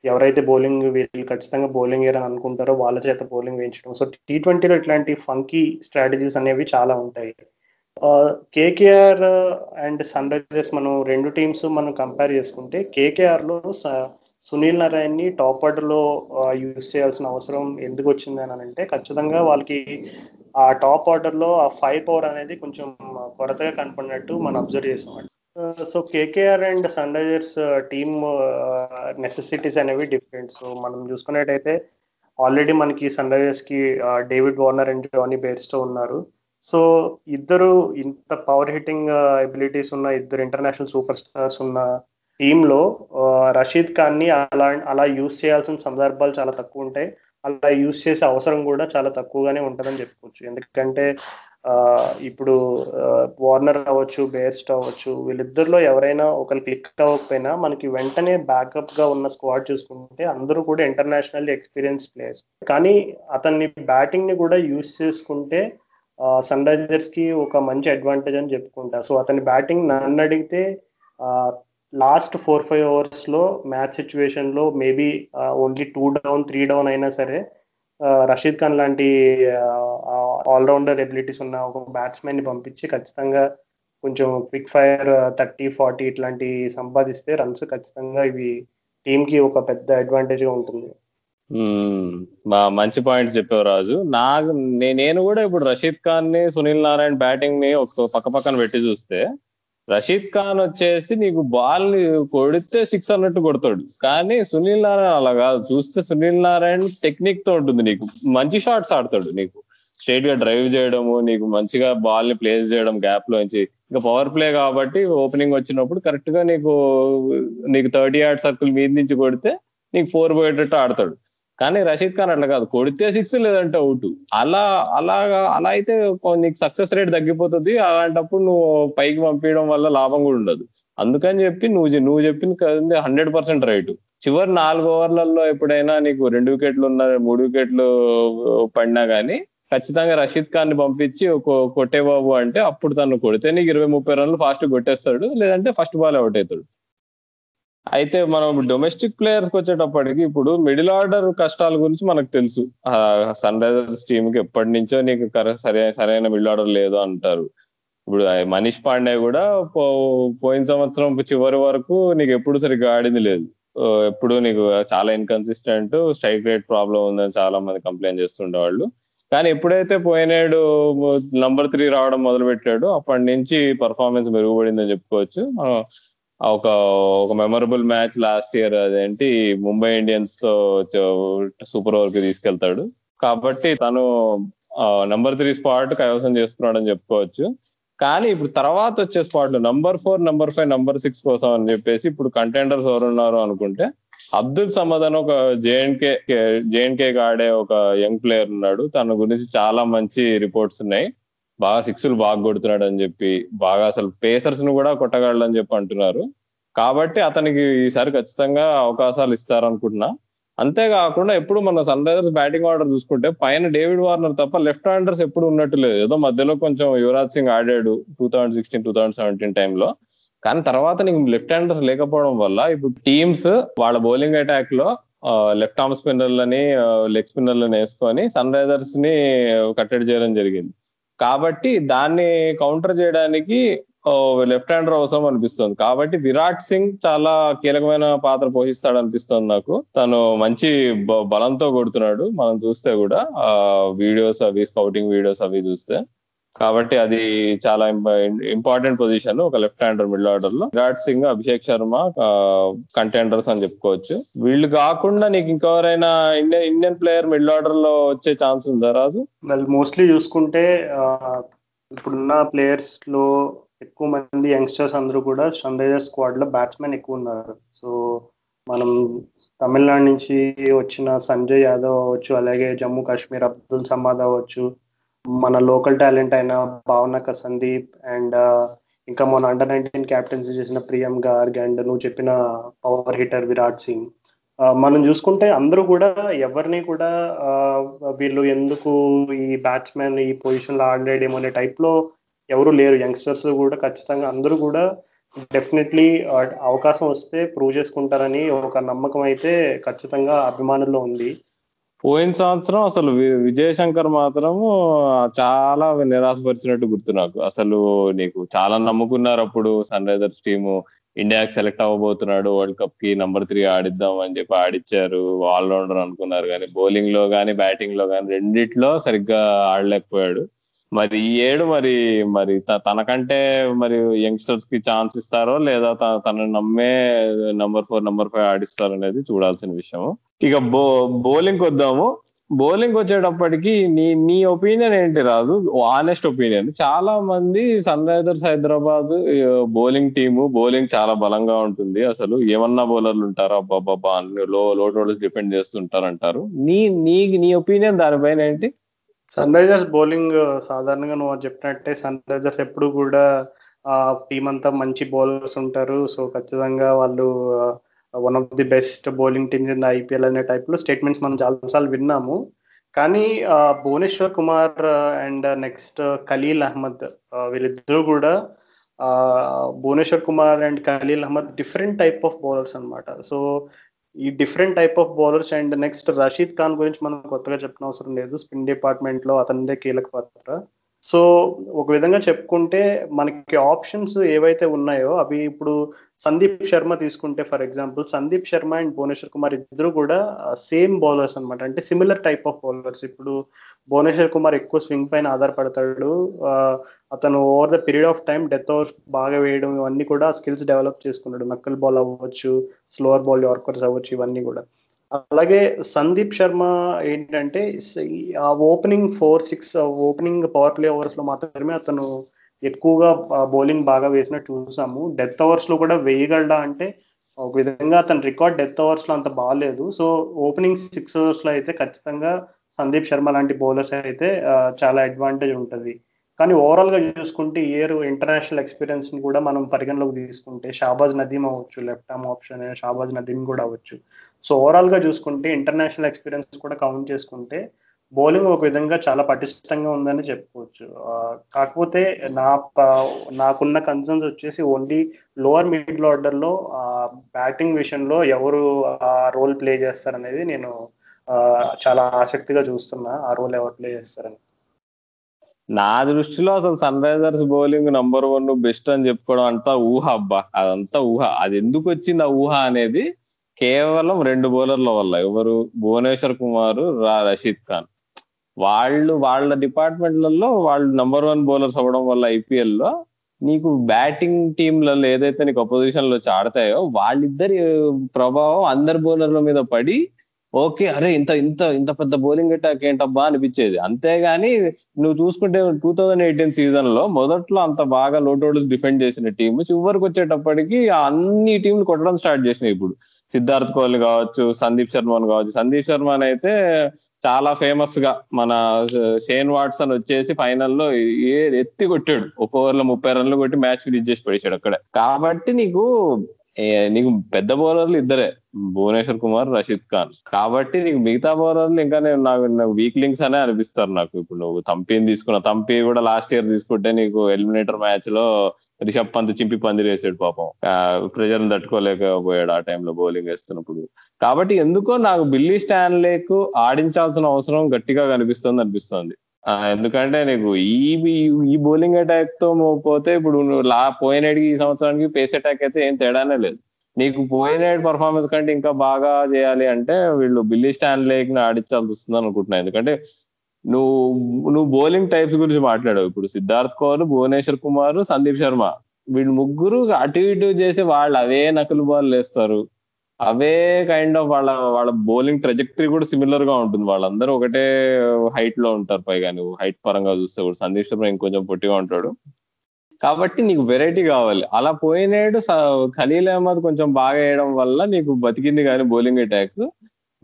ఎవరైతే బౌలింగ్ వీళ్ళు ఖచ్చితంగా బౌలింగ్ వేయరని అనుకుంటారో వాళ్ళ చేత బౌలింగ్ వేయించడం. సో టీ ట్వంటీలో ఇట్లాంటి ఫంకీ స్ట్రాటజీస్ అనేవి చాలా ఉంటాయి. కేకేఆర్ అండ్ సన్ రైజర్స్ మనం రెండు టీమ్స్ మనం కంపేర్ చేసుకుంటే కేకేఆర్లో సునీల్ నారాయణ్ని టాప్ ఆర్డర్లో యూజ్ చేయాల్సిన అవసరం ఎందుకు వచ్చింది అని అంటే ఖచ్చితంగా వాళ్ళకి ఆ టాప్ ఆర్డర్లో ఆ ఫైవ్ పవర్ అనేది కొంచెం కొరతగా కనపడినట్టు మనం అబ్జర్వ్ చేసాం. So KKR and Sunrisers team necessities అనేవి డిఫరెంట్ సో మనం చూసుకున్నట్టయితే ఆల్రెడీ మనకి సన్ రైజర్స్కి David Warner and Jonny Bairstow ఉన్నారు. సో ఇద్దరు ఇంత పవర్ హిట్టింగ్ ఎబిలిటీస్ ఉన్న ఇద్దరు ఇంటర్నేషనల్ సూపర్ స్టార్స్ ఉన్న టీంలో రషీద్ ఖాన్ని అలా అలా యూజ్ చేయాల్సిన సందర్భాలు చాలా తక్కువ ఉంటాయి. అలా యూజ్ చేసే అవసరం కూడా చాలా తక్కువగానే ఉంటుందని చెప్పుకోవచ్చు. ఎందుకంటే ఇప్పుడు వార్నర్ అవ్వచ్చు బేర్స్ట్ అవ్వచ్చు వీళ్ళిద్దరిలో ఎవరైనా ఒకరు క్లిక్ అవ్వకపోయినా మనకి వెంటనే బ్యాకప్గా ఉన్న స్క్వాడ్ చూసుకుంటే అందరూ కూడా ఇంటర్నేషనల్ ఎక్స్పీరియన్స్ ప్లేయర్స్ కానీ అతన్ని బ్యాటింగ్ని కూడా యూజ్ చేసుకుంటే సన్ రైజర్స్కి ఒక మంచి అడ్వాంటేజ్ అని చెప్పుకుంటా. సో అతని బ్యాటింగ్ నన్ను అడిగితే లాస్ట్ ఫోర్ ఫైవ్ అవర్స్లో మ్యాచ్ సిచ్యువేషన్లో maybe only two down three down అయినా సరే రషీద్ ఖాన్ లాంటి ఆల్రౌండర్ ఎబిలిటీస్ ఉన్న ఒక బ్యాట్స్మెన్ని పంపించి ఖచ్చితంగా కొంచెం క్విక్ ఫైర్ థర్టీ ఫార్టీ ఇట్లాంటి సంపాదిస్తే రన్స్ ఖచ్చితంగా ఇవి టీమ్కి ఒక పెద్ద అడ్వాంటేజ్గా ఉంటుంది. మంచి పాయింట్ చెప్పావు రాజు. నాకు నేను కూడా ఇప్పుడు రషీద్ ఖాన్ని సునీల్ నారాయణ బ్యాటింగ్ని ఒక పక్క పక్కన పెట్టి చూస్తే రషీద్ ఖాన్ వచ్చేసి నీకు బాల్ని కొడితే సిక్స్ అన్నట్టు కొడతాడు. కానీ సునీల్ నారాయణ అలా కాదు. చూస్తే సునీల్ నారాయణ టెక్నిక్తో ఉంటుంది నీకు. మంచి షాట్స్ ఆడతాడు నీకు. స్ట్రైట్గా డ్రైవ్ చేయడము నీకు మంచిగా బాల్ని ప్లేస్ చేయడం గ్యాప్ లోంచి ఇంకా పవర్ ప్లే కాబట్టి ఓపెనింగ్ వచ్చినప్పుడు కరెక్ట్గా నీకు నీకు థర్టీ యార్డ్ సర్కిల్ మీద నుంచి కొడితే నీకు ఫోర్ పోయేటట్టు ఆడతాడు. కానీ రషీద్ ఖాన్ అట్లా కాదు. కొడితే సిక్స్ లేదంటే అవుట్ అలా అలాగా అలా అయితే నీకు సక్సెస్ రేట్ తగ్గిపోతుంది. అలాంటప్పుడు నువ్వు పైకి పంపించడం వల్ల లాభం కూడా ఉండదు. అందుకని చెప్పి నువ్వు నువ్వు చెప్పింది హండ్రెడ్ పర్సెంట్ రైట్. చివరి నాలుగు ఓవర్లలో ఎప్పుడైనా నీకు రెండు వికెట్లు ఉన్న మూడు వికెట్లు పడినా గానీ ఖచ్చితంగా రషీద్ ఖాన్ని పంపించి కొట్టే బాబు అంటే అప్పుడు తను కొడితే నీకు ఇరవై ముప్పై రన్లు ఫాస్ట్ కొట్టేస్తాడు. లేదంటే ఫస్ట్ బాల్ అవుట్ అవుతాడు. అయితే మనం డొమెస్టిక్ ప్లేయర్స్కి వచ్చేటప్పటికి ఇప్పుడు మిడిల్ ఆర్డర్ కష్టాల గురించి మనకు తెలుసు. సన్ రైజర్స్ టీమ్కి ఎప్పటి నుంచో నీకు సరైన సరైన మిడిల్ ఆర్డర్ లేదు అంటారు. ఇప్పుడు మనీష్ పాండే కూడా పోయిన సంవత్సరం చివరి వరకు నీకు ఎప్పుడు సరిగ్గా ఆడింది లేదు. ఎప్పుడు నీకు చాలా ఇన్కన్సిస్టెంట్ స్ట్రైక్ రేట్ ప్రాబ్లం ఉందని చాలా మంది కంప్లైంట్ చేస్తుండేవాళ్ళు కానీ ఎప్పుడైతే పోయినాడు నంబర్ త్రీ రావడం మొదలు పెట్టాడు అప్పటి నుంచి పర్ఫార్మెన్స్ మెరుగుపడిందని చెప్పుకోవచ్చు. ఒక ఒక మెమరబుల్ మ్యాచ్ లాస్ట్ ఇయర్ అదేంటి ముంబై ఇండియన్స్తో సూపర్ ఓవర్కి తీసుకెళ్తాడు. కాబట్టి తను నంబర్ త్రీ స్పాట్ కైవసం చేసుకున్నాడు అని చెప్పుకోవచ్చు. కానీ ఇప్పుడు తర్వాత వచ్చే స్పాట్లు number four number five number six కోసం అని చెప్పేసి ఇప్పుడు కంటెండర్స్ ఎవరు ఉన్నారు అనుకుంటే అబ్దుల్ సమద్ అని ఒక జేఎన్కే జేఎన్కే ఆడే ఒక యంగ్ ప్లేయర్ ఉన్నాడు. తన గురించి చాలా మంచి రిపోర్ట్స్ ఉన్నాయి. బాగా సిక్స్లు బాగా కొడుతున్నాడు అని చెప్పి బాగా అసలు పేసర్స్ను కూడా కొట్టగలడు అని చెప్పి అంటున్నారు. కాబట్టి అతనికి ఈసారి ఖచ్చితంగా అవకాశాలు ఇస్తారనుకుంటున్నా. అంతేకాకుండా ఎప్పుడు మన సన్ రైజర్స్ బ్యాటింగ్ ఆర్డర్ చూసుకుంటే పైన డేవిడ్ వార్నర్ తప్ప లెఫ్ట్ హ్యాండర్స్ ఎప్పుడు ఉన్నట్టు లేదు. ఏదో మధ్యలో కొంచెం యువరాజ్ సింగ్ ఆడాడు two thousand sixteen two thousand seventeen టైంలో. కానీ తర్వాత నీకు లెఫ్ట్ హ్యాండర్స్ లేకపోవడం వల్ల ఇప్పుడు టీమ్స్ వాళ్ళ బౌలింగ్ అటాక్లో లెఫ్ట్ ఆర్మ్ స్పిన్నర్లని లెగ్ స్పిన్నర్లని వేసుకొని సన్ రైజర్స్ని కట్టడి చేయడం జరిగింది. కాబట్టి దాన్ని కౌంటర్ చేయడానికి లెఫ్ట్ హ్యాండర్ అవసరం అనిపిస్తుంది. కాబట్టి విరాట్ సింగ్ చాలా కీలకమైన పాత్ర పోషిస్తాడు అనిపిస్తుంది నాకు. తను మంచి బలంతో కొడుతున్నాడు. మనం చూస్తే కూడా ఆ వీడియోస్ అవి స్కౌటింగ్ వీడియోస్ అవి చూస్తే. కాబట్టి అది చాలా ఇంపార్టెంట్ పొజిషన్ ఒక లెఫ్ట్ హ్యాండర్ మిడిల్ ఆర్డర్లో. విరాట్ సింగ్ అభిషేక్ శర్మ కంటెండర్స్ అని చెప్పుకోవచ్చు. వీళ్ళు కాకుండా నీకు ఇంకెవరైనా ఇండియన్ ఇండియన్ ప్లేయర్ మిడిల్ ఆర్డర్లో వచ్చే ఛాన్స్ ఉందా రాజు? మోస్ట్లీ చూసుకుంటే ఇప్పుడున్న ప్లేయర్స్లో ఎక్కువ మంది యంగ్స్టర్స్ అందరూ కూడా సన్ రైజర్స్ స్క్వాడ్లో బ్యాట్స్మెన్ ఎక్కువ ఉన్నారు. సో మనం తమిళనాడు నుంచి వచ్చిన సంజయ్ యాదవ్ అవ్వచ్చు అలాగే జమ్మూ కాశ్మీర్ అబ్దుల్ సమాద్ అవ్వచ్చు మన లోకల్ టాలెంట్ అయిన భావనక సందీప్ అండ్ ఇంకా మన అండర్ నైన్టీన్ క్యాప్టెన్సీ చేసిన ప్రియం గార్గ్ అండ్ నువ్వు చెప్పిన పవర్ హిటర్ విరాట్ సింగ్. మనం చూసుకుంటే అందరూ కూడా ఎవరిని కూడా వీళ్ళు ఎందుకు ఈ బ్యాట్స్మెన్ ఈ పొజిషన్లో ఆడలేడేమో అనే టైప్లో ఎవరు లేరు. యంగ్స్టర్స్ కూడా ఖచ్చితంగా అందరూ కూడా డెఫినెట్లీ అవకాశం వస్తే ప్రూవ్ చేసుకుంటారని ఒక నమ్మకం అయితే ఖచ్చితంగా అభిమానుల్లో ఉంది. పోయిన సంవత్సరం అసలు విజయశంకర్ మాత్రము చాలా నిరాశపరిచినట్టు గుర్తు నాకు. అసలు నీకు చాలా నమ్ముకున్నారు అప్పుడు సన్ రైజర్స్ టీము. ఇండియాకి సెలెక్ట్ అవ్వబోతున్నాడు వరల్డ్ కప్కి నంబర్ త్రీ ఆడిద్దాం అని చెప్పి ఆడిచ్చారు. ఆల్రౌండర్ అనుకున్నారు. కానీ బౌలింగ్లో కానీ బ్యాటింగ్లో కానీ రెండిట్లో సరిగ్గా ఆడలేకపోయాడు. మరి ఈ ఏడు మరి మరి తనకంటే మరి యంగ్స్టర్స్కి ఛాన్స్ ఇస్తారో లేదా తన నమ్మే నంబర్ ఫోర్ నంబర్ ఫైవ్ ఆడిస్తారో అనేది చూడాల్సిన విషయము. ఇక బో బౌలింగ్ వద్దాము బౌలింగ్ వచ్చేటప్పటికి నీ నీ ఒపీనియన్ ఏంటి రాజు? ఆనెస్ట్ ఒపీనియన్ చాలా మంది Sunrisers Hyderabad bowling team bowling చాలా బలంగా ఉంటుంది. అసలు ఏమన్నా బౌలర్లు ఉంటారా? అబ్బాబ్బా లో లో టోటల్స్ డిఫెండ్ చేస్తుంటారు అంటారు నీ నీ నీ ఒపీనియన్ దానిపైన ఏంటి? సన్ రైజర్స్ బౌలింగ్ సాధారణంగా నువ్వు చెప్పినట్టే సన్ రైజర్స్ ఎప్పుడు కూడా ఆ టీం అంతా మంచి బౌలర్స్ ఉంటారు. సో ఖచ్చితంగా వాళ్ళు one of the best bowling teams in the IPL అనే టైప్లో స్టేట్మెంట్స్ మనం చాలాసార్లు విన్నాము. కానీ భువనేశ్వర్ కుమార్ అండ్ నెక్స్ట్ ఖలీల్ అహ్మద్ వీళ్ళిద్దరూ కూడా Bhuvneshwar Kumar and Khaleel Ahmed different type of bowlers అనమాట సో ఈ different type of bowlers and next Rashid Khan గురించి మనం కొత్తగా చెప్పిన అవసరం లేదు. స్పిన్ డిపార్ట్మెంట్లో అతనిదే కీలక పాత్ర. సో ఒక విధంగా చెప్పుకుంటే మనకి ఆప్షన్స్ ఏవైతే ఉన్నాయో అవి ఇప్పుడు సందీప్ శర్మ తీసుకుంటే for example Sandeep Sharma and Bhuvneshwar Kumar ఇద్దరు కూడా సేమ్ బౌలర్స్ అనమాట అంటే సిమిలర్ టైప్ ఆఫ్ బౌలర్స్. ఇప్పుడు భువనేశ్వర్ కుమార్ ఎక్కువ స్వింగ్ పైన ఆధారపడతాడు. అతను over the period of time death overs బాగా వేయడం ఇవన్నీ కూడా స్కిల్స్ డెవలప్ చేసుకున్నాడు. నక్కల్ బాల్ అవ్వచ్చు స్లోవర్ బాల్ యార్కర్స్ అవ్వచ్చు ఇవన్నీ కూడా. అలాగే సందీప్ శర్మ ఏంటంటే ఆ opening four six opening power play ఓవర్స్లో మాత్రమే అతను ఎక్కువగా బౌలింగ్ బాగా వేసినట్టు చూసాము. డెత్ ఓవర్స్లో కూడా వేయగలడా అంటే ఒక విధంగా అతని రికార్డ్ డెత్ ఓవర్స్లో అంత బాగాలేదు. సో ఓపెనింగ్ సిక్స్ ఓవర్స్లో అయితే ఖచ్చితంగా సందీప్ శర్మ లాంటి బౌలర్స్ అయితే చాలా అడ్వాంటేజ్ ఉంటుంది. కానీ ఓవరాల్గా చూసుకుంటే ఇయర్ ఇంటర్నేషనల్ ఎక్స్పీరియన్స్ని కూడా మనం పరిగణలోకి తీసుకుంటే షాబాజ్ నదీమ్ అవ్వచ్చు left arm option Shahbaz Nadeem కూడా అవ్వచ్చు. సో ఓవరాల్గా చూసుకుంటే ఇంటర్నేషనల్ ఎక్స్పీరియన్స్ కూడా కౌంట్ చేసుకుంటే బౌలింగ్ ఒక విధంగా చాలా పటిష్టంగా ఉందని చెప్పుకోవచ్చు. కాకపోతే నా నాకున్న కన్సర్న్స్ వచ్చేసి ఓన్లీ లోవర్ మిడిల్ ఆర్డర్లో బ్యాటింగ్ విషయంలో ఎవరు ఆ రోల్ ప్లే చేస్తారనేది నేను చాలా ఆసక్తిగా చూస్తున్నా. ఆ రోల్ ఎవరు ప్లే చేస్తారని. నా దృష్టిలో అసలు Sunrisers bowling number one best అని చెప్పుకోవడం అంతా ఊహ అబ్బా. అదంతా ఊహ. అది ఎందుకు వచ్చింది ఆ ఊహ అనేది కేవలం రెండు బౌలర్ల వల్ల. ఎవరు? భువనేశ్వర్ కుమార్ రషీద్ ఖాన్. వాళ్ళు వాళ్ళ డిపార్ట్మెంట్లలో వాళ్ళు నంబర్ వన్ బౌలర్స్ అవ్వడం వల్ల ఐపీఎల్లో నీకు బ్యాటింగ్ టీంలలో ఏదైతే నీకు అపోజిషన్లో చాడతాయో ఆడతాయో వాళ్ళిద్దరి ప్రభావం అందరి బౌలర్ల మీద పడి ఓకే అరే ఇంత ఇంత ఇంత పెద్ద బౌలింగ్ అటాక్ ఏంటబ్బా అనిపించేది. అంతేగాని నువ్వు చూసుకుంటే టూ థౌజండ్ ఎయిటీన్ సీజన్లో మొదట్లో అంత బాగా లో డిఫెండ్ చేసిన టీం చివరికి వచ్చేటప్పటికి అన్ని టీంలు కొట్టడం స్టార్ట్ చేసినాయి ఇప్పుడు. సిద్ధార్థ్ కోహ్లీ కావచ్చు సందీప్ శర్మన్ కావచ్చు. సందీప్ శర్మన్ అయితే చాలా ఫేమస్గా మన షేన్ వాట్సన్ వచ్చేసి ఫైనల్లో ఏ ఎత్తి కొట్టాడు. ఒక ఓవర్లో ముప్పై రన్లు కొట్టి మ్యాచ్ ఫినిష్ చేసి పడేశాడు అక్కడ. కాబట్టి నీకు నీకు పెద్ద బౌలర్లు ఇద్దరే. భువనేశ్వర్ కుమార్ రషీద్ ఖాన్. కాబట్టి నీకు మిగతా బౌలర్లు ఇంకా నేను నాకు వీక్ లింక్స్ అనే అనిపిస్తారు నాకు. ఇప్పుడు నువ్వు తంపిని తీసుకున్న తంపి కూడా లాస్ట్ ఇయర్ తీసుకుంటే నీకు ఎలిమినేటర్ మ్యాచ్లో రిషబ్ పంత్ చింపి పందిరేసాడు పాపం. ప్రెజర్ తట్టుకోలేకపోయాడు ఆ టైంలో బౌలింగ్ వేస్తున్నప్పుడు. కాబట్టి ఎందుకో నాకు బిల్లీ స్టాన్లేకు ఆడించాల్సిన అవసరం గట్టిగా కనిపిస్తుంది అనిపిస్తుంది. ఎందుకంటే నీకు ఈ ఈ బౌలింగ్ అటాక్తో పోతే ఇప్పుడు లా పోయినడికి ఈ సంవత్సరానికి పేస్ అటాక్ అయితే ఏం తేడానే లేదు. నీకు పోయినాడు పర్ఫార్మెన్స్ కంటే ఇంకా బాగా చేయాలి అంటే వీళ్ళు బిల్లీ స్టాన్లేక్ని ఆడించాల్సి వస్తుంది అనుకుంటున్నాను ఎందుకంటే నువ్వు నువ్వు బౌలింగ్ టైప్స్ గురించి మాట్లాడావు. ఇప్పుడు సిద్ధార్థ్ కౌర్ భువనేశ్వర్ కుమార్ సందీప్ శర్మ వీళ్ళు ముగ్గురు అటు ఇటు చేసి వాళ్ళు అవే నకలు బాల్ వేస్తారు అవే కైండ్ ఆఫ్ వాళ్ళ వాళ్ళ బౌలింగ్ ట్రెజెక్టరీ కూడా సిమిలర్గా ఉంటుంది. వాళ్ళందరూ ఒకటే హైట్లో ఉంటారు. పైగా నువ్వు హైట్ పరంగా చూస్తే కూడా సందీప్ శర్మ ఇంకొంచెం పొట్టిగా ఉంటాడు. కాబట్టి నీకు వెరైటీ కావాలి. అలా పోయినాడు ఖలీల్ అహ్మద్ కొంచెం బాగా వేయడం వల్ల నీకు బతికింది కానీ బౌలింగ్ అటాక్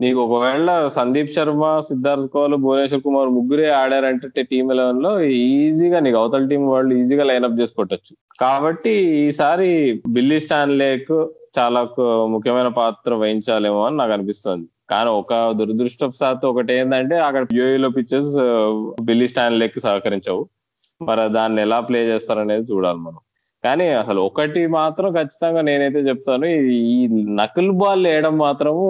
నీకు ఒకవేళ సందీప్ శర్మ సిద్ధార్థ్ కౌల్ భువనేశ్వర్ కుమార్ ముగ్గురే ఆడారంటే టీమ్ ఎలెవెన్లో ఈజీగా నీకు అవతల టీం వాళ్ళు ఈజీగా లైన్అప్ చేసి కొట్టచ్చు. కాబట్టి ఈసారి బిల్లీ స్టాన్లేక్ చాలా ముఖ్యమైన పాత్ర వహించాలేమో అని నాకు అనిపిస్తుంది. కానీ ఒక దురదృష్టవశాత్తు ఒకటి ఏంటంటే అక్కడ యూఏలో పిక్చర్స్ బిల్లీ స్టాన్లేక్ సహకరించవు. మరి దాన్ని ఎలా ప్లే చేస్తారనేది చూడాలి మనం. కానీ అసలు ఒకటి మాత్రం ఖచ్చితంగా నేనైతే చెప్తాను ఈ నకిల్ బాల్ వేయడం మాత్రము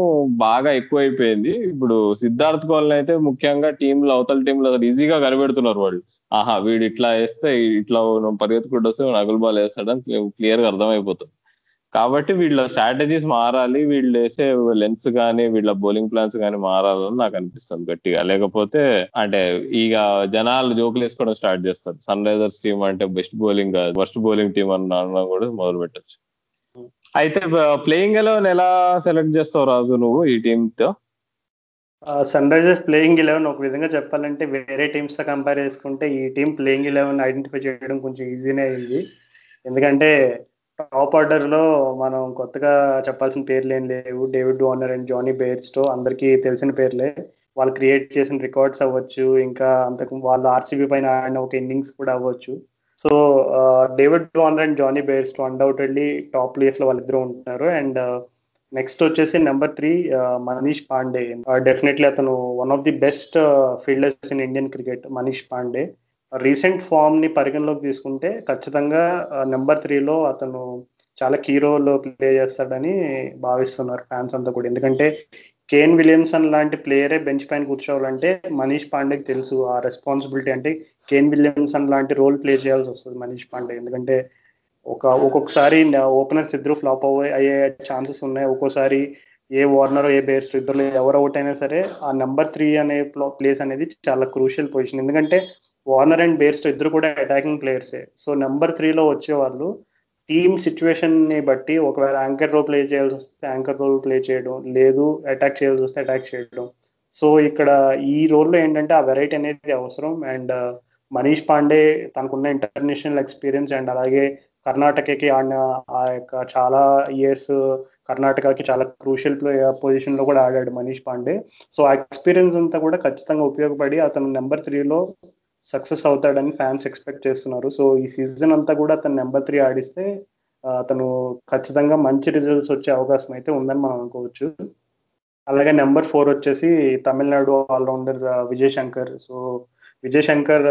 బాగా ఎక్కువైపోయింది. ఇప్పుడు సిద్ధార్థ్ కోల్ అయితే ముఖ్యంగా టీంలో అవతల టీంలో ఈజీగా కనిపెడుతున్నారు వాళ్ళు. ఆహా వీడు ఇట్లా వేస్తే ఇట్లా పరిగెత్తుకుంటూ వస్తే నకుల్ బాల్ వేస్తాడని క్లియర్గా అర్థమైపోతుంది. కాబట్టి వీళ్ళ స్ట్రాటజీస్ మారాలి వీళ్ళు వేసే లెన్స్ కానీ వీళ్ళ బౌలింగ్ ప్లాన్స్ కానీ మారాలని నాకు అనిపిస్తుంది గట్టిగా. లేకపోతే అంటే ఇక జనాలు జోకులు వేసుకోవడం స్టార్ట్ చేస్తారు. సన్ రైజర్స్ టీం అంటే బెస్ట్ బౌలింగ్ కాదు వర్స్ట్ బౌలింగ్ టీం అని అనడం కూడా మొదలు పెట్టచ్చు. అయితే ప్లేయింగ్ ఎలెవెన్ ఎలా సెలెక్ట్ చేస్తావు రాజు నువ్వు ఈ టీమ్తో సన్ రైజర్స్ ప్లేయింగ్ ఎలెవెన్ ఒక విధంగా చెప్పాలంటే వేరే టీమ్స్తో కంపేర్ చేసుకుంటే ఈ టీం ప్లేయింగ్ ఎలెవెన్ ఐడెంటిఫై చేయడం కొంచెం ఈజీనే అయింది. ఎందుకంటే టాప్ ఆర్డర్లో మనం కొత్తగా చెప్పాల్సిన పేర్లు ఏం లేవు. David Warner and Jonny Bairstow అందరికీ తెలిసిన పేర్లే. వాళ్ళు క్రియేట్ చేసిన రికార్డ్స్ అవ్వచ్చు. ఇంకా అంతకు వాళ్ళు ఆర్సీబీ పైన ఆడిన ఒక ఇన్నింగ్స్ కూడా అవ్వచ్చు. So David Warner and Jonny Bairstow undoubtedly top ప్లేస్లో వాళ్ళిద్దరూ ఉంటున్నారు. అండ్ నెక్స్ట్ uh, వచ్చేసి number three Manish Pandey definitely అతను one of the best fielders in Indian cricket Manish Pandey recent ఫామ్ని పరిగణలోకి తీసుకుంటే ఖచ్చితంగా నెంబర్ త్రీలో అతను చాలా కీ రోల్ ప్లే చేస్తాడని భావిస్తున్నారు ఫ్యాన్స్ అంతా కూడా. ఎందుకంటే కేన్ విలియమ్సన్ లాంటి ప్లేయరే బెంచ్ పైన కూర్చోవాలంటే మనీష్ పాండేకి తెలుసు ఆ రెస్పాన్సిబిలిటీ అంటే కేన్ విలియమ్సన్ లాంటి రోల్ ప్లే చేయాల్సి వస్తుంది మనీష్ పాండే. ఎందుకంటే ఒక ఒక్కొక్కసారి ఓపెనర్స్ ఇద్దరు ఫ్లాప్ అవ్వే అయ్యే ఛాన్సెస్ ఉన్నాయి. ఒక్కోసారి ఏ వార్నర్ ఏ బేర్స్ ఇద్దరు ఎవరు అవుట్ అయినా సరే ఆ నెంబర్ త్రీ అనే ప్లేస్ అనేది చాలా క్రూషియల్ పొజిషన్. ఎందుకంటే వార్నర్ అండ్ బేర్స్టో ఇద్దరు కూడా అటాకింగ్ ప్లేయర్సే సో నెంబర్ త్రీలో వచ్చే వాళ్ళు టీమ్ సిచ్యువేషన్ని బట్టి ఒకవేళ యాంకర్ రోల్ ప్లే చేయాల్సి వస్తే యాంకర్ రోల్ ప్లే చేయడం లేదు అటాక్ చేయాల్సి వస్తే అటాక్ చేయడం. సో ఇక్కడ ఈ రోల్లో ఏంటంటే ఆ వెరైటీ అనేది అవసరం. అండ్ మనీష్ పాండే తనకున్న ఇంటర్నేషనల్ ఎక్స్పీరియన్స్ అండ్ అలాగే కర్ణాటకకి ఆడిన ఆ యొక్క చాలా ఇయర్స్ కర్ణాటకకి చాలా క్రూషియల్ పొజిషన్ uh, లో కూడా ఆడాడు మనీష్ పాండే సో ఆ ఎక్స్పీరియన్స్ అంతా కూడా ఖచ్చితంగా ఉపయోగపడి అతను నెంబర్ త్రీలో సక్సెస్ అవుతాడని ఫ్యాన్స్ ఎక్స్పెక్ట్ చేస్తున్నారు. సో ఈ సీజన్ అంతా కూడా అతను నెంబర్ త్రీ ఆడిస్తే అతను ఖచ్చితంగా మంచి రిజల్ట్స్ వచ్చే అవకాశం అయితే ఉందని మనం అనుకోవచ్చు. అలాగే నెంబర్ ఫోర్ వచ్చేసి తమిళనాడు ఆల్రౌండర్ విజయ్ శంకర్. సో విజయ్ శంకర్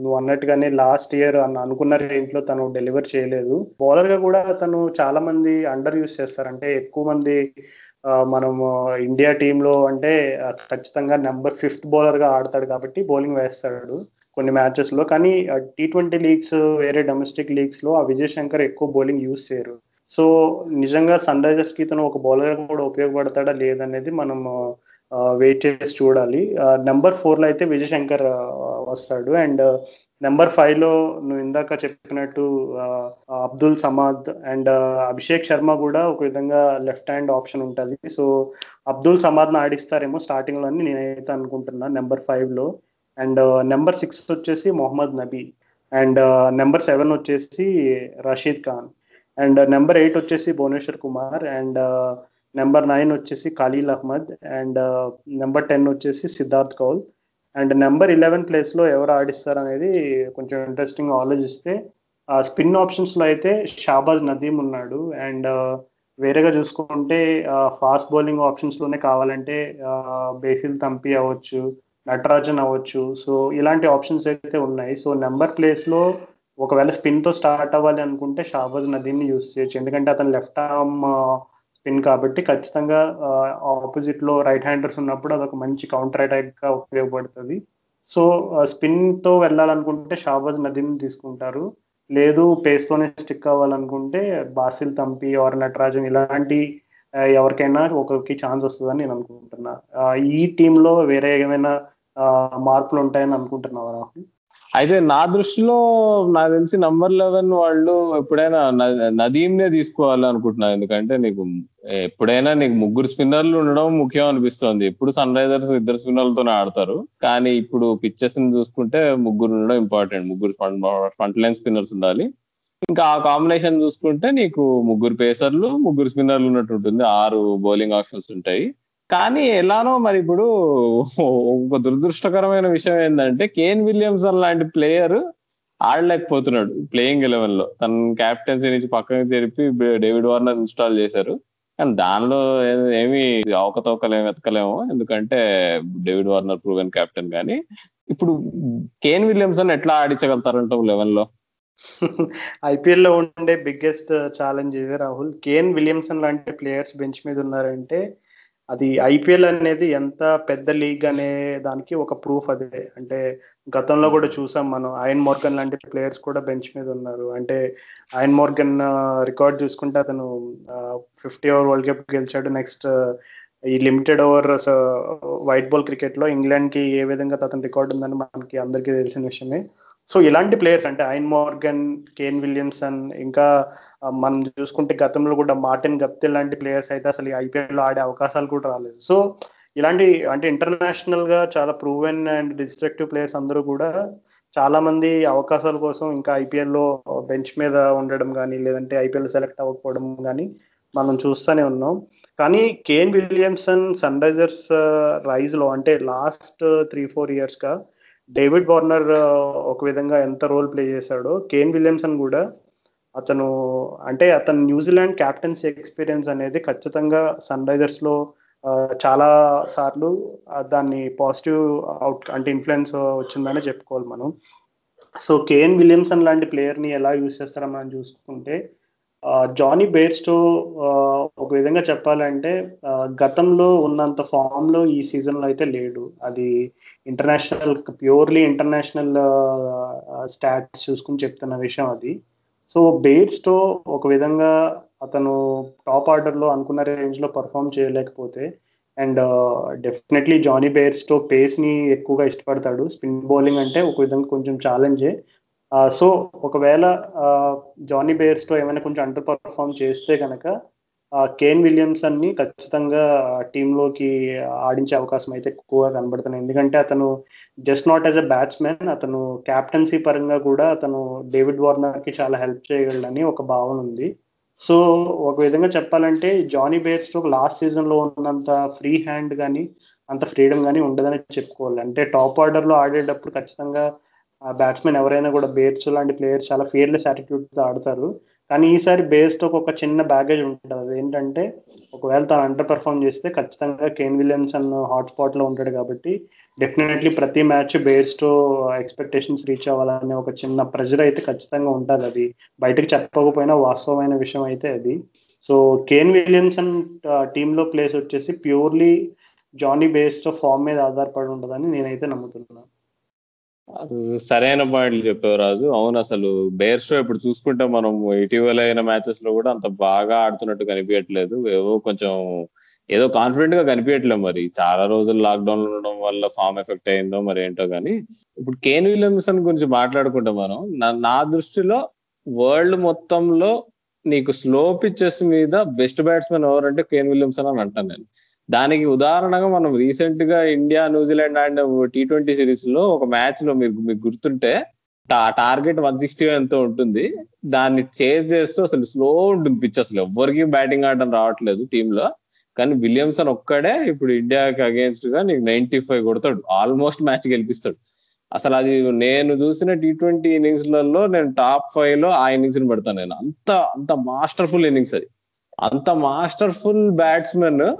నువ్వు అన్నట్టుగానే లాస్ట్ ఇయర్ అనుకున్న రేంజ్లో తను డెలివర్ చేయలేదు. బౌలర్గా కూడా తను చాలా మంది అండర్ యూస్ చేస్తారు. అంటే ఎక్కువ మంది మనము ఇండియా టీంలో అంటే ఖచ్చితంగా నెంబర్ ఫిఫ్త్ బౌలర్గా ఆడతాడు కాబట్టి బౌలింగ్ వేస్తాడు కొన్ని మ్యాచెస్లో. కానీ టీ ట్వంటీ లీగ్స్ వేరే డొమెస్టిక్ లీగ్స్లో ఆ విజయ్ శంకర్ ఎక్కువ బౌలింగ్ యూస్ చేయరు. సో నిజంగా సన్ రైజర్స్కి తను ఒక బౌలర్ కూడా ఉపయోగపడతాడా లేదనేది మనం వెయిట్ చేసి చూడాలి. నెంబర్ ఫోర్లో అయితే విజయ్ శంకర్ వస్తాడు. అండ్ నెంబర్ ఫైవ్లో నువ్వు ఇందాక చెప్పినట్టు అబ్దుల్ సమాద్ అండ్ అభిషేక్ శర్మ కూడా ఒక విధంగా లెఫ్ట్ హ్యాండ్ ఆప్షన్ ఉంటుంది. సో అబ్దుల్ సమాద్ ఆడిస్తారేమో స్టార్టింగ్లో అని నేనైతే అనుకుంటున్నా నెంబర్ ఫైవ్లో. అండ్ నెంబర్ సిక్స్ వచ్చేసి Mohammad Nabi and number seven వచ్చేసి Rashid Khan and number eight వచ్చేసి Bhuvneshwar Kumar and number nine వచ్చేసి Khaleel Ahmed and number ten వచ్చేసి Siddharth Kaul. And number eleven ప్లేస్లో ఎవరు ఆడిస్తారు అనేది కొంచెం ఇంట్రెస్టింగ్ ఆలోచిస్తే స్పిన్ ఆప్షన్స్లో అయితే షాబాజ్ నదీం ఉన్నాడు. అండ్ వేరేగా చూసుకుంటే ఫాస్ట్ బౌలింగ్ ఆప్షన్స్లోనే కావాలంటే బేసిల్ తంపి అవ్వచ్చు నటరాజన్ అవ్వచ్చు. సో ఇలాంటి ఆప్షన్స్ అయితే ఉన్నాయి. సో నెంబర్ ప్లేస్లో ఒకవేళ స్పిన్తో స్టార్ట్ అవ్వాలి అనుకుంటే షాబాజ్ నదీంని యూస్ చేయొచ్చు. ఎందుకంటే అతను లెఫ్ట్ ఆర్మ్ స్పిన్ కాబట్టి ఖచ్చితంగా ఆపోజిట్లో రైట్ హ్యాండర్స్ ఉన్నప్పుడు అదొక మంచి కౌంటర్ అటాక్గా ఉపయోగపడుతుంది. సో స్పిన్తో వెళ్ళాలనుకుంటే షాబాజ్ నదీమ్ తీసుకుంటారు. లేదు పేస్ తోనే స్టిక్ అవ్వాలనుకుంటే బాసిల్ తంపి ఆర్ నటరాజన్ ఇలాంటి ఎవరికైనా ఒకరికి ఛాన్స్ వస్తుందని నేను అనుకుంటున్నా. ఈ టీంలో వేరే ఏమైనా మార్పులు ఉంటాయని అనుకుంటున్నావా రాహుల్? అయితే నా దృష్టిలో నాకు తెలిసి నంబర్ లెవెన్ వాళ్ళు ఎప్పుడైనా నదీమ్ నే తీసుకోవాలనుకుంటున్నాను. ఎందుకంటే నీకు ఎప్పుడైనా నీకు ముగ్గురు స్పిన్నర్లు ఉండడం ముఖ్యం అనిపిస్తోంది. ఎప్పుడు సన్ రైజర్స్ ఇద్దరు స్పిన్నర్లతోనే ఆడతారు. కానీ ఇప్పుడు పిక్చర్స్ని చూసుకుంటే ముగ్గురు ఉండడం ఇంపార్టెంట్. ముగ్గురు ఫ్రంట్ లైన్ స్పిన్నర్స్ ఉండాలి. ఇంకా ఆ కాంబినేషన్ చూసుకుంటే నీకు ముగ్గురు పేసర్లు ముగ్గురు స్పిన్నర్లు ఉన్నట్టు ఉంటుంది. ఆరు బౌలింగ్ ఆప్షన్స్ ఉంటాయి. కానీ ఎలానో మరి ఇప్పుడు ఒక దురదృష్టకరమైన విషయం ఏంటంటే కేన్ విలియమ్సన్ లాంటి ప్లేయర్ ఆడలేకపోతున్నాడు ప్లేయింగ్ ఎలెవెన్లో తన క్యాప్టెన్సీ నుంచి పక్కకి జరిపి డేవిడ్ వార్నర్ ఇన్స్టాల్ చేశారు. కానీ దానిలో ఏమి అవకతవకలేం వెతకలేము. ఎందుకంటే డేవిడ్ వార్నర్ ప్రూవెన్ కెప్టెన్ కానీ ఇప్పుడు కేన్ విలియమ్సన్ ఎట్లా ఆడించగలుగుతారంటావు లెవెన్లో ఐపీఎల్లో ఉండే బిగ్గెస్ట్ ఛాలెంజ్ ఇదే రాహుల్. కేన్ విలియమ్సన్ లాంటి ప్లేయర్స్ బెంచ్ మీద ఉన్నారంటే అది ఐపీఎల్ అనేది ఎంత పెద్ద లీగ్ అనే దానికి ఒక ప్రూఫ్ అదే. అంటే గతంలో కూడా చూసాం మనం. ఆయన్ మోర్గన్ లాంటి ప్లేయర్స్ కూడా బెంచ్ మీద ఉన్నారు. అంటే ఆయన్ మోర్గన్ రికార్డ్ చూసుకుంటే అతను ఫిఫ్టీ ఓవర్ వరల్డ్ కప్ గెలిచాడు. నెక్స్ట్ ఈ లిమిటెడ్ ఓవర్ వైట్ బాల్ క్రికెట్లో ఇంగ్లాండ్కి ఏ విధంగా అతని రికార్డ్ ఉందని మనకి అందరికీ తెలిసిన విషయమే. సో ఇలాంటి ప్లేయర్స్ అంటే ఐన్ మోర్గన్ కేన్ విలియమ్సన్ ఇంకా మనం చూసుకుంటే గతంలో కూడా మార్టిన్ గప్తే లాంటి ప్లేయర్స్ అయితే అసలు ఐపీఎల్లో ఆడే అవకాశాలు కూడా రాలేదు. సో ఇలాంటి అంటే ఇంటర్నేషనల్గా చాలా ప్రూవెన్ అండ్ డిస్ట్రక్టివ్ ప్లేయర్స్ అందరూ కూడా చాలా మంది అవకాశాల కోసం ఇంకా ఐపీఎల్లో బెంచ్ మీద ఉండడం కానీ లేదంటే ఐపీఎల్ సెలెక్ట్ అవ్వకపోవడం కానీ మనం చూస్తూనే ఉన్నాం. కానీ కేన్ విలియమ్సన్ సన్ రైజర్స్ రైజ్లో అంటే లాస్ట్ త్రీ ఫోర్ ఇయర్స్గా డేవిడ్ వార్నర్ ఒక విధంగా ఎంత రోల్ ప్లే చేశాడో కేన్ విలియమ్సన్ కూడా అతను అంటే అతను న్యూజిలాండ్ క్యాప్టెన్సీ ఎక్స్పీరియన్స్ అనేది ఖచ్చితంగా సన్ రైజర్స్లో చాలా సార్లు దాన్ని పాజిటివ్ అవుట్ అంటే ఇన్ఫ్లుయెన్స్ వచ్చిందని చెప్పుకోవాలి మనం. సో కేన్ విలియమ్సన్ లాంటి ప్లేయర్ని ఎలా యూజ్ చేస్తారో మనం చూసుకుంటే జానీ బేర్స్టో ఒక విధంగా చెప్పాలంటే గతంలో ఉన్నంత ఫామ్లో ఈ సీజన్లో అయితే లేడు. అది ఇంటర్నేషనల్ ప్యూర్లీ ఇంటర్నేషనల్ స్టాట్స్ చూసుకుని చెప్తున్న విషయం అది. సో బేర్స్టో ఒక విధంగా అతను టాప్ ఆర్డర్లో అనుకున్న రేంజ్లో పర్ఫామ్ చేయలేకపోతే అండ్ డెఫినెట్లీ జానీ బేర్స్టో పేస్ని ఎక్కువగా ఇష్టపడతాడు. స్పిన్ బౌలింగ్ అంటే ఒక విధంగా కొంచెం ఛాలెంజే సో ఒకవేళ జానీ బేర్స్తో ఏమైనా కొంచెం అండర్ పర్ఫామ్ చేస్తే కనుక కేన్ విలియమ్స్ అన్ని ఖచ్చితంగా టీంలోకి ఆడించే అవకాశం అయితే ఎక్కువగా కనబడుతున్నాయి ఎందుకంటే అతను just not as a batsmen అతను క్యాప్టెన్సీ పరంగా కూడా అతను డేవిడ్ వార్నర్కి చాలా హెల్ప్ చేయగలడని ఒక భావన ఉంది. సో ఒక విధంగా చెప్పాలంటే జానీ బేర్స్ లాస్ట్ సీజన్లో ఉన్నంత ఫ్రీ హ్యాండ్ కానీ అంత ఫ్రీడమ్ కానీ ఉండదని చెప్పుకోవాలి. అంటే టాప్ ఆర్డర్లో ఆడేటప్పుడు ఖచ్చితంగా బ్యాట్స్మెన్ ఎవరైనా కూడా బేర్స్ లాంటి ప్లేయర్స్ చాలా ఫియర్లెస్ యాటిట్యూడ్తో ఆడతారు. కానీ ఈసారి బేస్తో ఒక చిన్న బ్యాగేజ్ ఉంటుంది. అది ఏంటంటే ఒకవేళ తను అండర్ పర్ఫామ్ చేస్తే ఖచ్చితంగా కేన్ విలియమ్సన్ హాట్ స్పాట్లో ఉంటాడు కాబట్టి డెఫినెట్లీ ప్రతి మ్యాచ్ బేస్డ్ ఎక్స్పెక్టేషన్స్ రీచ్ అవ్వాలనే ఒక చిన్న ప్రెజర్ అయితే ఖచ్చితంగా ఉంటుంది అది. బయటకు చెప్పకపోయినా వాస్తవమైన విషయం అయితే అది. సో కేన్ విలియమ్సన్ టీంలో ప్లేస్ వచ్చేసి ప్యూర్లీ జానీ బేస్తో ఫామ్ మీద ఆధారపడి ఉంటుందని నేనైతే నమ్ముతున్నాను సరైన పాయింట్లు చెప్పావు రాజు. అవును అసలు బేర్ షో ఇప్పుడు చూసుకుంటే మనం ఇటీవల అయిన మ్యాచెస్లో కూడా అంత బాగా ఆడుతున్నట్టు కనిపించట్లేదు. ఏవో కొంచెం ఏదో కాన్ఫిడెంట్గా కనిపించట్లేదు మరి. చాలా రోజులు లాక్డౌన్ ఉండడం వల్ల ఫామ్ ఎఫెక్ట్ అయిందో మరి ఏంటో కానీ ఇప్పుడు కేన్ విలియమ్సన్ గురించి మాట్లాడుకుంటే మనం నా దృష్టిలో వరల్డ్ మొత్తంలో నీకు స్లో పిచ్చెస్ మీద బెస్ట్ బ్యాట్స్మెన్ ఎవరంటే కేన్ విలియమ్సన్ అని అంటాను నేను. దానికి ఉదాహరణగా మనం రీసెంట్గా India New Zealand and T twenty సిరీస్లో ఒక మ్యాచ్లో మీకు మీకు గుర్తుంటే టార్గెట్ వన్ సిక్స్టీ ఎంతో ఉంటుంది. దాన్ని చేజ్ చేస్తూ అసలు స్లో ఉంటుంది పిచ్ అసలు ఎవరికి బ్యాటింగ్ ఆడడం రావట్లేదు టీమ్లో. కానీ విలియమ్సన్ ఒక్కడే ఇప్పుడు ఇండియాకి అగేన్స్ట్గా నీకు నైన్టీ ఫైవ్ కొడతాడు. ఆల్మోస్ట్ మ్యాచ్ గెలిపిస్తాడు. అసలు అది నేను చూసిన టీ ట్వంటీ ఇన్నింగ్స్లలో నేను టాప్ ఫైవ్లో ఆ ఇన్నింగ్స్ని పెడతాను నేను. అంత అంత మాస్టర్ఫుల్ ఇన్నింగ్స్ అది. అంత మాస్టర్ఫుల్ బ్యాట్స్మెన్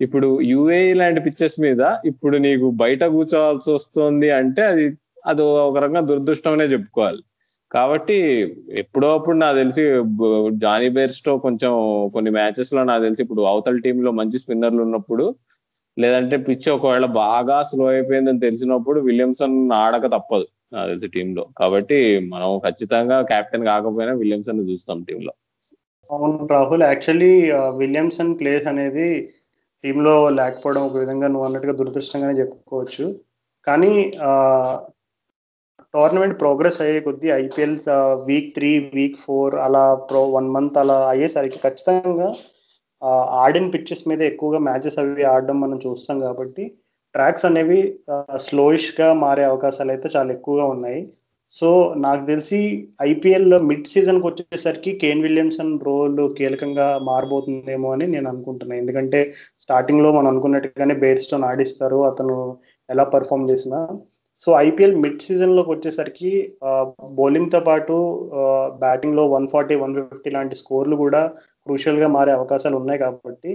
ఇప్పుడు యుఏ లాంటి పిక్చర్స్ మీద ఇప్పుడు నీకు బయట కూర్చోవాల్సి వస్తుంది అంటే అది అది ఒక రకంగా దురదృష్టమనే చెప్పుకోవాలి. కాబట్టి ఎప్పుడో అప్పుడు నాకు తెలిసి జానీ బేర్స్టో కొంచెం కొన్ని మ్యాచెస్లో నాకు తెలిసి ఇప్పుడు అవతల టీంలో మంచి స్పిన్నర్లు ఉన్నప్పుడు లేదంటే పిచ్ ఒకవేళ బాగా స్లో అయిపోయిందని తెలిసినప్పుడు విలియమ్సన్ ఆడక తప్పదు నాకు తెలిసి టీంలో. కాబట్టి మనం ఖచ్చితంగా కెప్టెన్ కాకపోయినా విలియమ్సన్ చూస్తాం టీంలో. అవును రాహుల్. యాక్చువల్లీ విలియమ్సన్ ప్లేస్ అనేది టీంలో లేకపోవడం ఒక విధంగా నువ్వు అన్నట్టుగా దురదృష్టంగానే చెప్పుకోవచ్చు. కానీ టోర్నమెంట్ ప్రోగ్రెస్ అయ్యే కొద్దీ IPL week three week four అలా ప్రో వన్ మంత్ అలా అయ్యేసరికి ఖచ్చితంగా ఆడిన పిచ్చెస్ మీద ఎక్కువగా మ్యాచెస్ అవి ఆడడం మనం చూస్తాం కాబట్టి ట్రాక్స్ అనేవి స్లోయిష్గా మారే అవకాశాలు అయితే చాలా ఎక్కువగా ఉన్నాయి. సో నాకు తెలిసి ఐపీఎల్ మిడ్ సీజన్కి వచ్చేసరికి కేన్ విలియమ్సన్ రోల్ కీలకంగా మారబోతుందేమో అని నేను అనుకుంటున్నాను ఎందుకంటే స్టార్టింగ్లో మనం అనుకున్నట్టుగానే బేర్స్టోన్ ఆడిస్తారు అతను ఎలా పర్ఫామ్ చేసినా. సో ఐపీఎల్ మిడ్ సీజన్లోకి వచ్చేసరికి బౌలింగ్తో పాటు బ్యాటింగ్లో వన్ ఫార్టీ వన్ ఫిఫ్టీ లాంటి స్కోర్లు కూడా క్రూషియల్గా మారే అవకాశాలు ఉన్నాయి కాబట్టి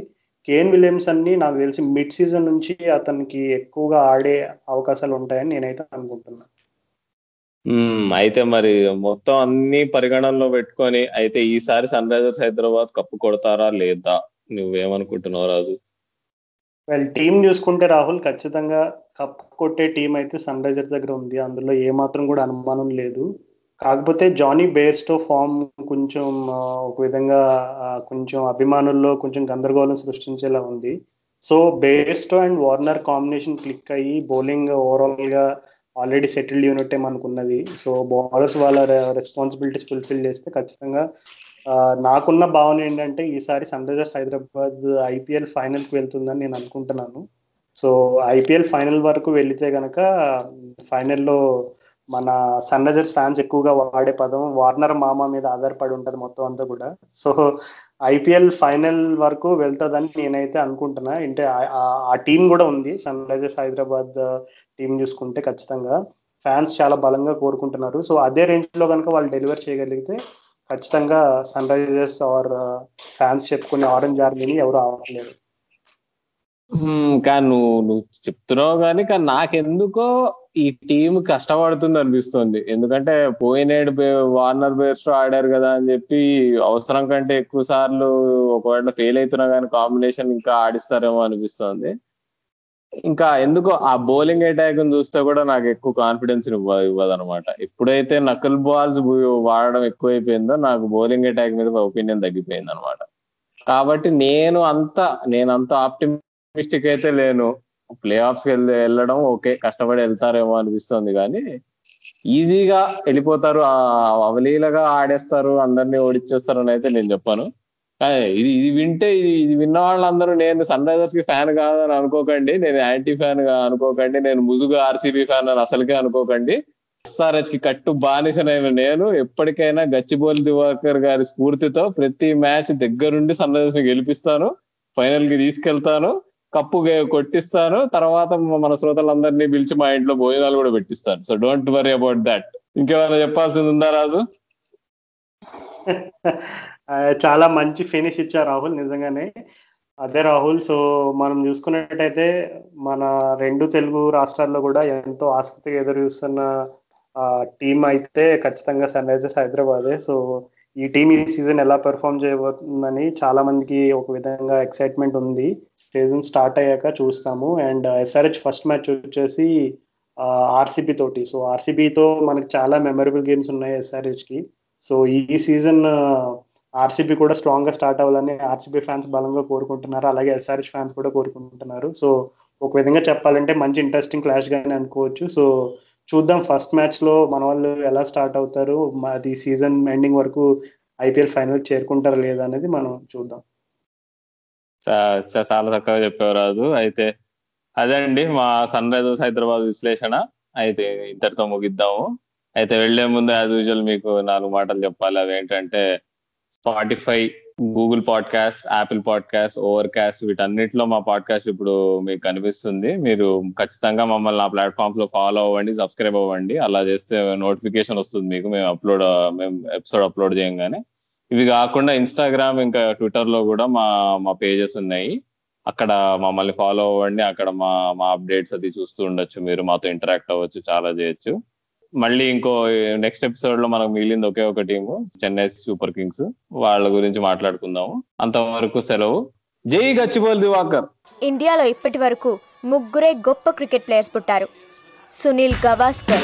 కేన్ విలియమ్సన్ని నాకు తెలిసి మిడ్ సీజన్ నుంచి అతనికి ఎక్కువగా ఆడే అవకాశాలు ఉంటాయని నేనైతే అనుకుంటున్నాను అయితే మరి మొత్తం అన్ని పరిగణనలో పెట్టుకొని అయితే ఈసారి సన్ రైజర్స్ హైదరాబాద్ కప్పు కొడతారా లేదా? నువ్వేమనుకుంటున్నావు రాజు? వెల్ టీం చూసుకుంటే రాహుల్ ఖచ్చితంగా కప్ కొట్టే టీం అయితే సన్ రైజర్ దగ్గర ఉంది. అందులో ఏమాత్రం కూడా అనుమానం లేదు. కాకపోతే జానీ బేర్స్టో ఫామ్ కొంచెం ఒక విధంగా కొంచెం అభిమానుల్లో కొంచెం గందరగోళం సృష్టించేలా ఉంది. So Bairstow and Warner combination click అయ్యి బౌలింగ్ ఓవరాల్గా ఆల్రెడీ సెటిల్డ్ యూనిట్ మనకున్నది సో బౌలర్స్ వాళ్ళ రెస్పాన్సిబిలిటీస్ ఫుల్ఫిల్ చేస్తే ఖచ్చితంగా నాకున్న భావన ఏంటంటే ఈసారి సన్ రైజర్స్ హైదరాబాద్ ఐపీఎల్ ఫైనల్కి వెళ్తుందని నేను అనుకుంటున్నాను. సో ఐపీఎల్ ఫైనల్ వరకు వెళితే గనక ఫైనల్లో మన సన్ రైజర్స్ ఫ్యాన్స్ ఎక్కువగా వాడే పదం వార్నర్ మామ మీద ఆధారపడి ఉంటుంది మొత్తం అంతా కూడా. సో ఐపీఎల్ ఫైనల్ వరకు వెళ్తుందని నేనైతే అనుకుంటున్నా. అంటే ఆ టీం కూడా ఉంది సన్ రైజర్స్ హైదరాబాద్ టీం చూసుకుంటే ఖచ్చితంగా ఫ్యాన్స్ చాలా బలంగా కోరుకుంటున్నారు. సో అదే రేంజ్లో కనుక వాళ్ళు డెలివర్ చేయగలిగితే ఖచ్చితంగా సన్ రైజర్స్ ఆర్ ఫ్యాన్స్ చెప్పుకునే ఆరెంజ్ ఆర్మీని ఎవరు ఆడలేరు కానీ నువ్వు నువ్వు చెప్తున్నావు కానీ కానీ నాకెందుకో ఈ టీం కష్టపడుతుంది అనిపిస్తుంది. ఎందుకంటే పోయినేడు వార్నర్ బేర్స్ ఆడారు కదా అని చెప్పి అవసరం కంటే ఎక్కువ సార్లు ఒకవేళ ఫెయిల్ అవుతున్నా కానీ కాంబినేషన్ ఇంకా ఆడిస్తారేమో అనిపిస్తుంది. ఇంకా ఎందుకో ఆ బౌలింగ్ అటాక్ చూస్తే కూడా నాకు ఎక్కువ కాన్ఫిడెన్స్ ఇవ్వదు అనమాట ఎప్పుడైతే నకల్ బాల్స్ వాడడం ఎక్కువైపోయిందో నాకు బౌలింగ్ అటాక్ మీద ఒపీనియన్ తగ్గిపోయింది అనమాట కాబట్టి నేను అంత నేను అంత ఆప్టిమిస్టిక్ అయితే లేను. ప్లే ఆఫ్స్కి వెళ్ళడం ఓకే కష్టపడి వెళ్తారేమో అనిపిస్తుంది కానీ ఈజీగా వెళ్ళిపోతారు. అవలీలగా ఆడేస్తారు అందరినీ ఓడిచ్చేస్తారు అని అయితే నేను చెప్పాను. ఇది ఇది వింటే ఇది ఇది విన్న వాళ్ళందరూ నేను సన్ రైజర్స్కి ఫ్యాన్ కాదని అనుకోకండి నేను యాంటీ ఫ్యాన్గా అనుకోకండి నేను ముజుగు ఆర్సీబీ ఫ్యాన్ అని అసలుకే అనుకోకండి. ఎస్ఆర్హెచ్కి కట్టు బానిసనైన నేను ఎప్పటికైనా గచ్చిబోలి దివాకర్ గారి స్ఫూర్తితో ప్రతి మ్యాచ్ దగ్గరుండి సన్ రైజర్స్ని గెలిపిస్తాను ఫైనల్కి తీసుకెళ్తాను కప్పు కొట్టిస్తాను తర్వాత మన శ్రోతలందరినీ పిలిచి మా ఇంట్లో భోజనాలు కూడా పెట్టిస్తాను. So don't worry about that ఇంకేమైనా చెప్పాల్సింది ఉందా రాజు? చాలా మంచి ఫినిష్ ఇచ్చారు రాహుల్ నిజంగానే. అదే రాహుల్ సో మనం చూసుకున్నట్టయితే మన రెండు తెలుగు రాష్ట్రాల్లో కూడా ఎంతో ఆసక్తిగా ఎదురు చూస్తున్న టీం అయితే ఖచ్చితంగా సన్ రైజర్స్ హైదరాబాదే. సో ఈ టీం ఈ సీజన్ ఎలా పెర్ఫామ్ చేయబోతుందని చాలా మందికి ఒక విధంగా ఎక్సైట్మెంట్ ఉంది. సీజన్ స్టార్ట్ అయ్యాక చూస్తాము. అండ్ ఎస్ఆర్హెచ్ ఫస్ట్ మ్యాచ్ వచ్చేసి ఆర్సీబీ తోటి. సో ఆర్సీబీతో మనకి చాలా మెమరబుల్ గేమ్స్ ఉన్నాయి ఎస్ఆర్హెచ్కి సో ఈ సీజన్ ఆర్సీబీ కూడా స్ట్రాంగ్గా స్టార్ట్ అవ్వాలని ఆర్సీబీ ఫ్యాన్స్ బలంగా కోరుకుంటున్నారు. అలాగే ఎస్ఆర్హెచ్ ఫ్యాన్స్ కూడా కోరుకుంటున్నారు. సో ఒక విధంగా చెప్పాలంటే మంచి ఇంట్రెస్టింగ్ క్లాష్ గానే అనుకోవచ్చు. సో చూద్దాం ఫస్ట్ మ్యాచ్లో మన వాళ్ళు ఎలా స్టార్ట్ అవుతారు అది సీజన్ ఎండింగ్ వరకు ఐపీఎల్ ఫైనల్ చేరుకుంటారా లేదా అనేది మనం చూద్దాం. చాలా చక్కగా చెప్పావు రాజు. అయితే అదే అండి మా సన్ రైజర్స్ హైదరాబాద్ విశ్లేషణ. అయితే ఇంతటితో ముగిద్దాము. అయితే వెళ్ళే ముందు యాజ్ యూజువల్ మీకు నాలుగు మాటలు చెప్పాలి. అవి ఏంటంటే Spotify Google podcast Apple podcast Overcast వీటన్నిటిలో మా పాడ్కాస్ట్ ఇప్పుడు మీకు కనిపిస్తుంది మీరు ఖచ్చితంగా మమ్మల్ని ఆ ప్లాట్ఫామ్స్లో ఫాలో అవ్వండి సబ్స్క్రైబ్ అవ్వండి. అలా చేస్తే నోటిఫికేషన్ వస్తుంది మీకు. మేము అప్లోడ్ మేము ఎపిసోడ్ అప్లోడ్ చేయగానే. ఇవి కాకుండా ఇన్స్టాగ్రామ్ ఇంకా ట్విట్టర్లో కూడా మా మా పేజెస్ ఉన్నాయి. అక్కడ మమ్మల్ని ఫాలో అవ్వండి. అక్కడ మా మా అప్డేట్స్ అది చూస్తూ ఉండొచ్చు. మీరు మాతో ఇంటరాక్ట్ అవ్వచ్చు చాలా చేయొచ్చు. మళ్ళీ ఇంకో నెక్స్ట్ ఎపిసోడ్లో మనకు మిగిలింది ఒకే ఒక టీము చెన్నై సూపర్ కింగ్స్ వాళ్ళ గురించి మాట్లాడుకుందాము. అంతవరకు సెలవు. జై గచ్చిబోల్ దివాకర్. ఇండియాలో ఇప్పటి వరకు ముగ్గురే గొప్ప క్రికెట్ ప్లేయర్స్ పుట్టారు. Sunil Gavaskar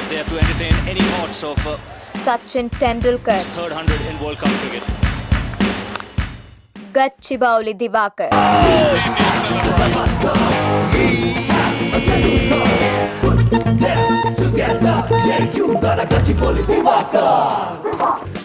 Sachin Tendulkar Gachibowli Diwakar. Cerci un Caracacci Politi Vaca!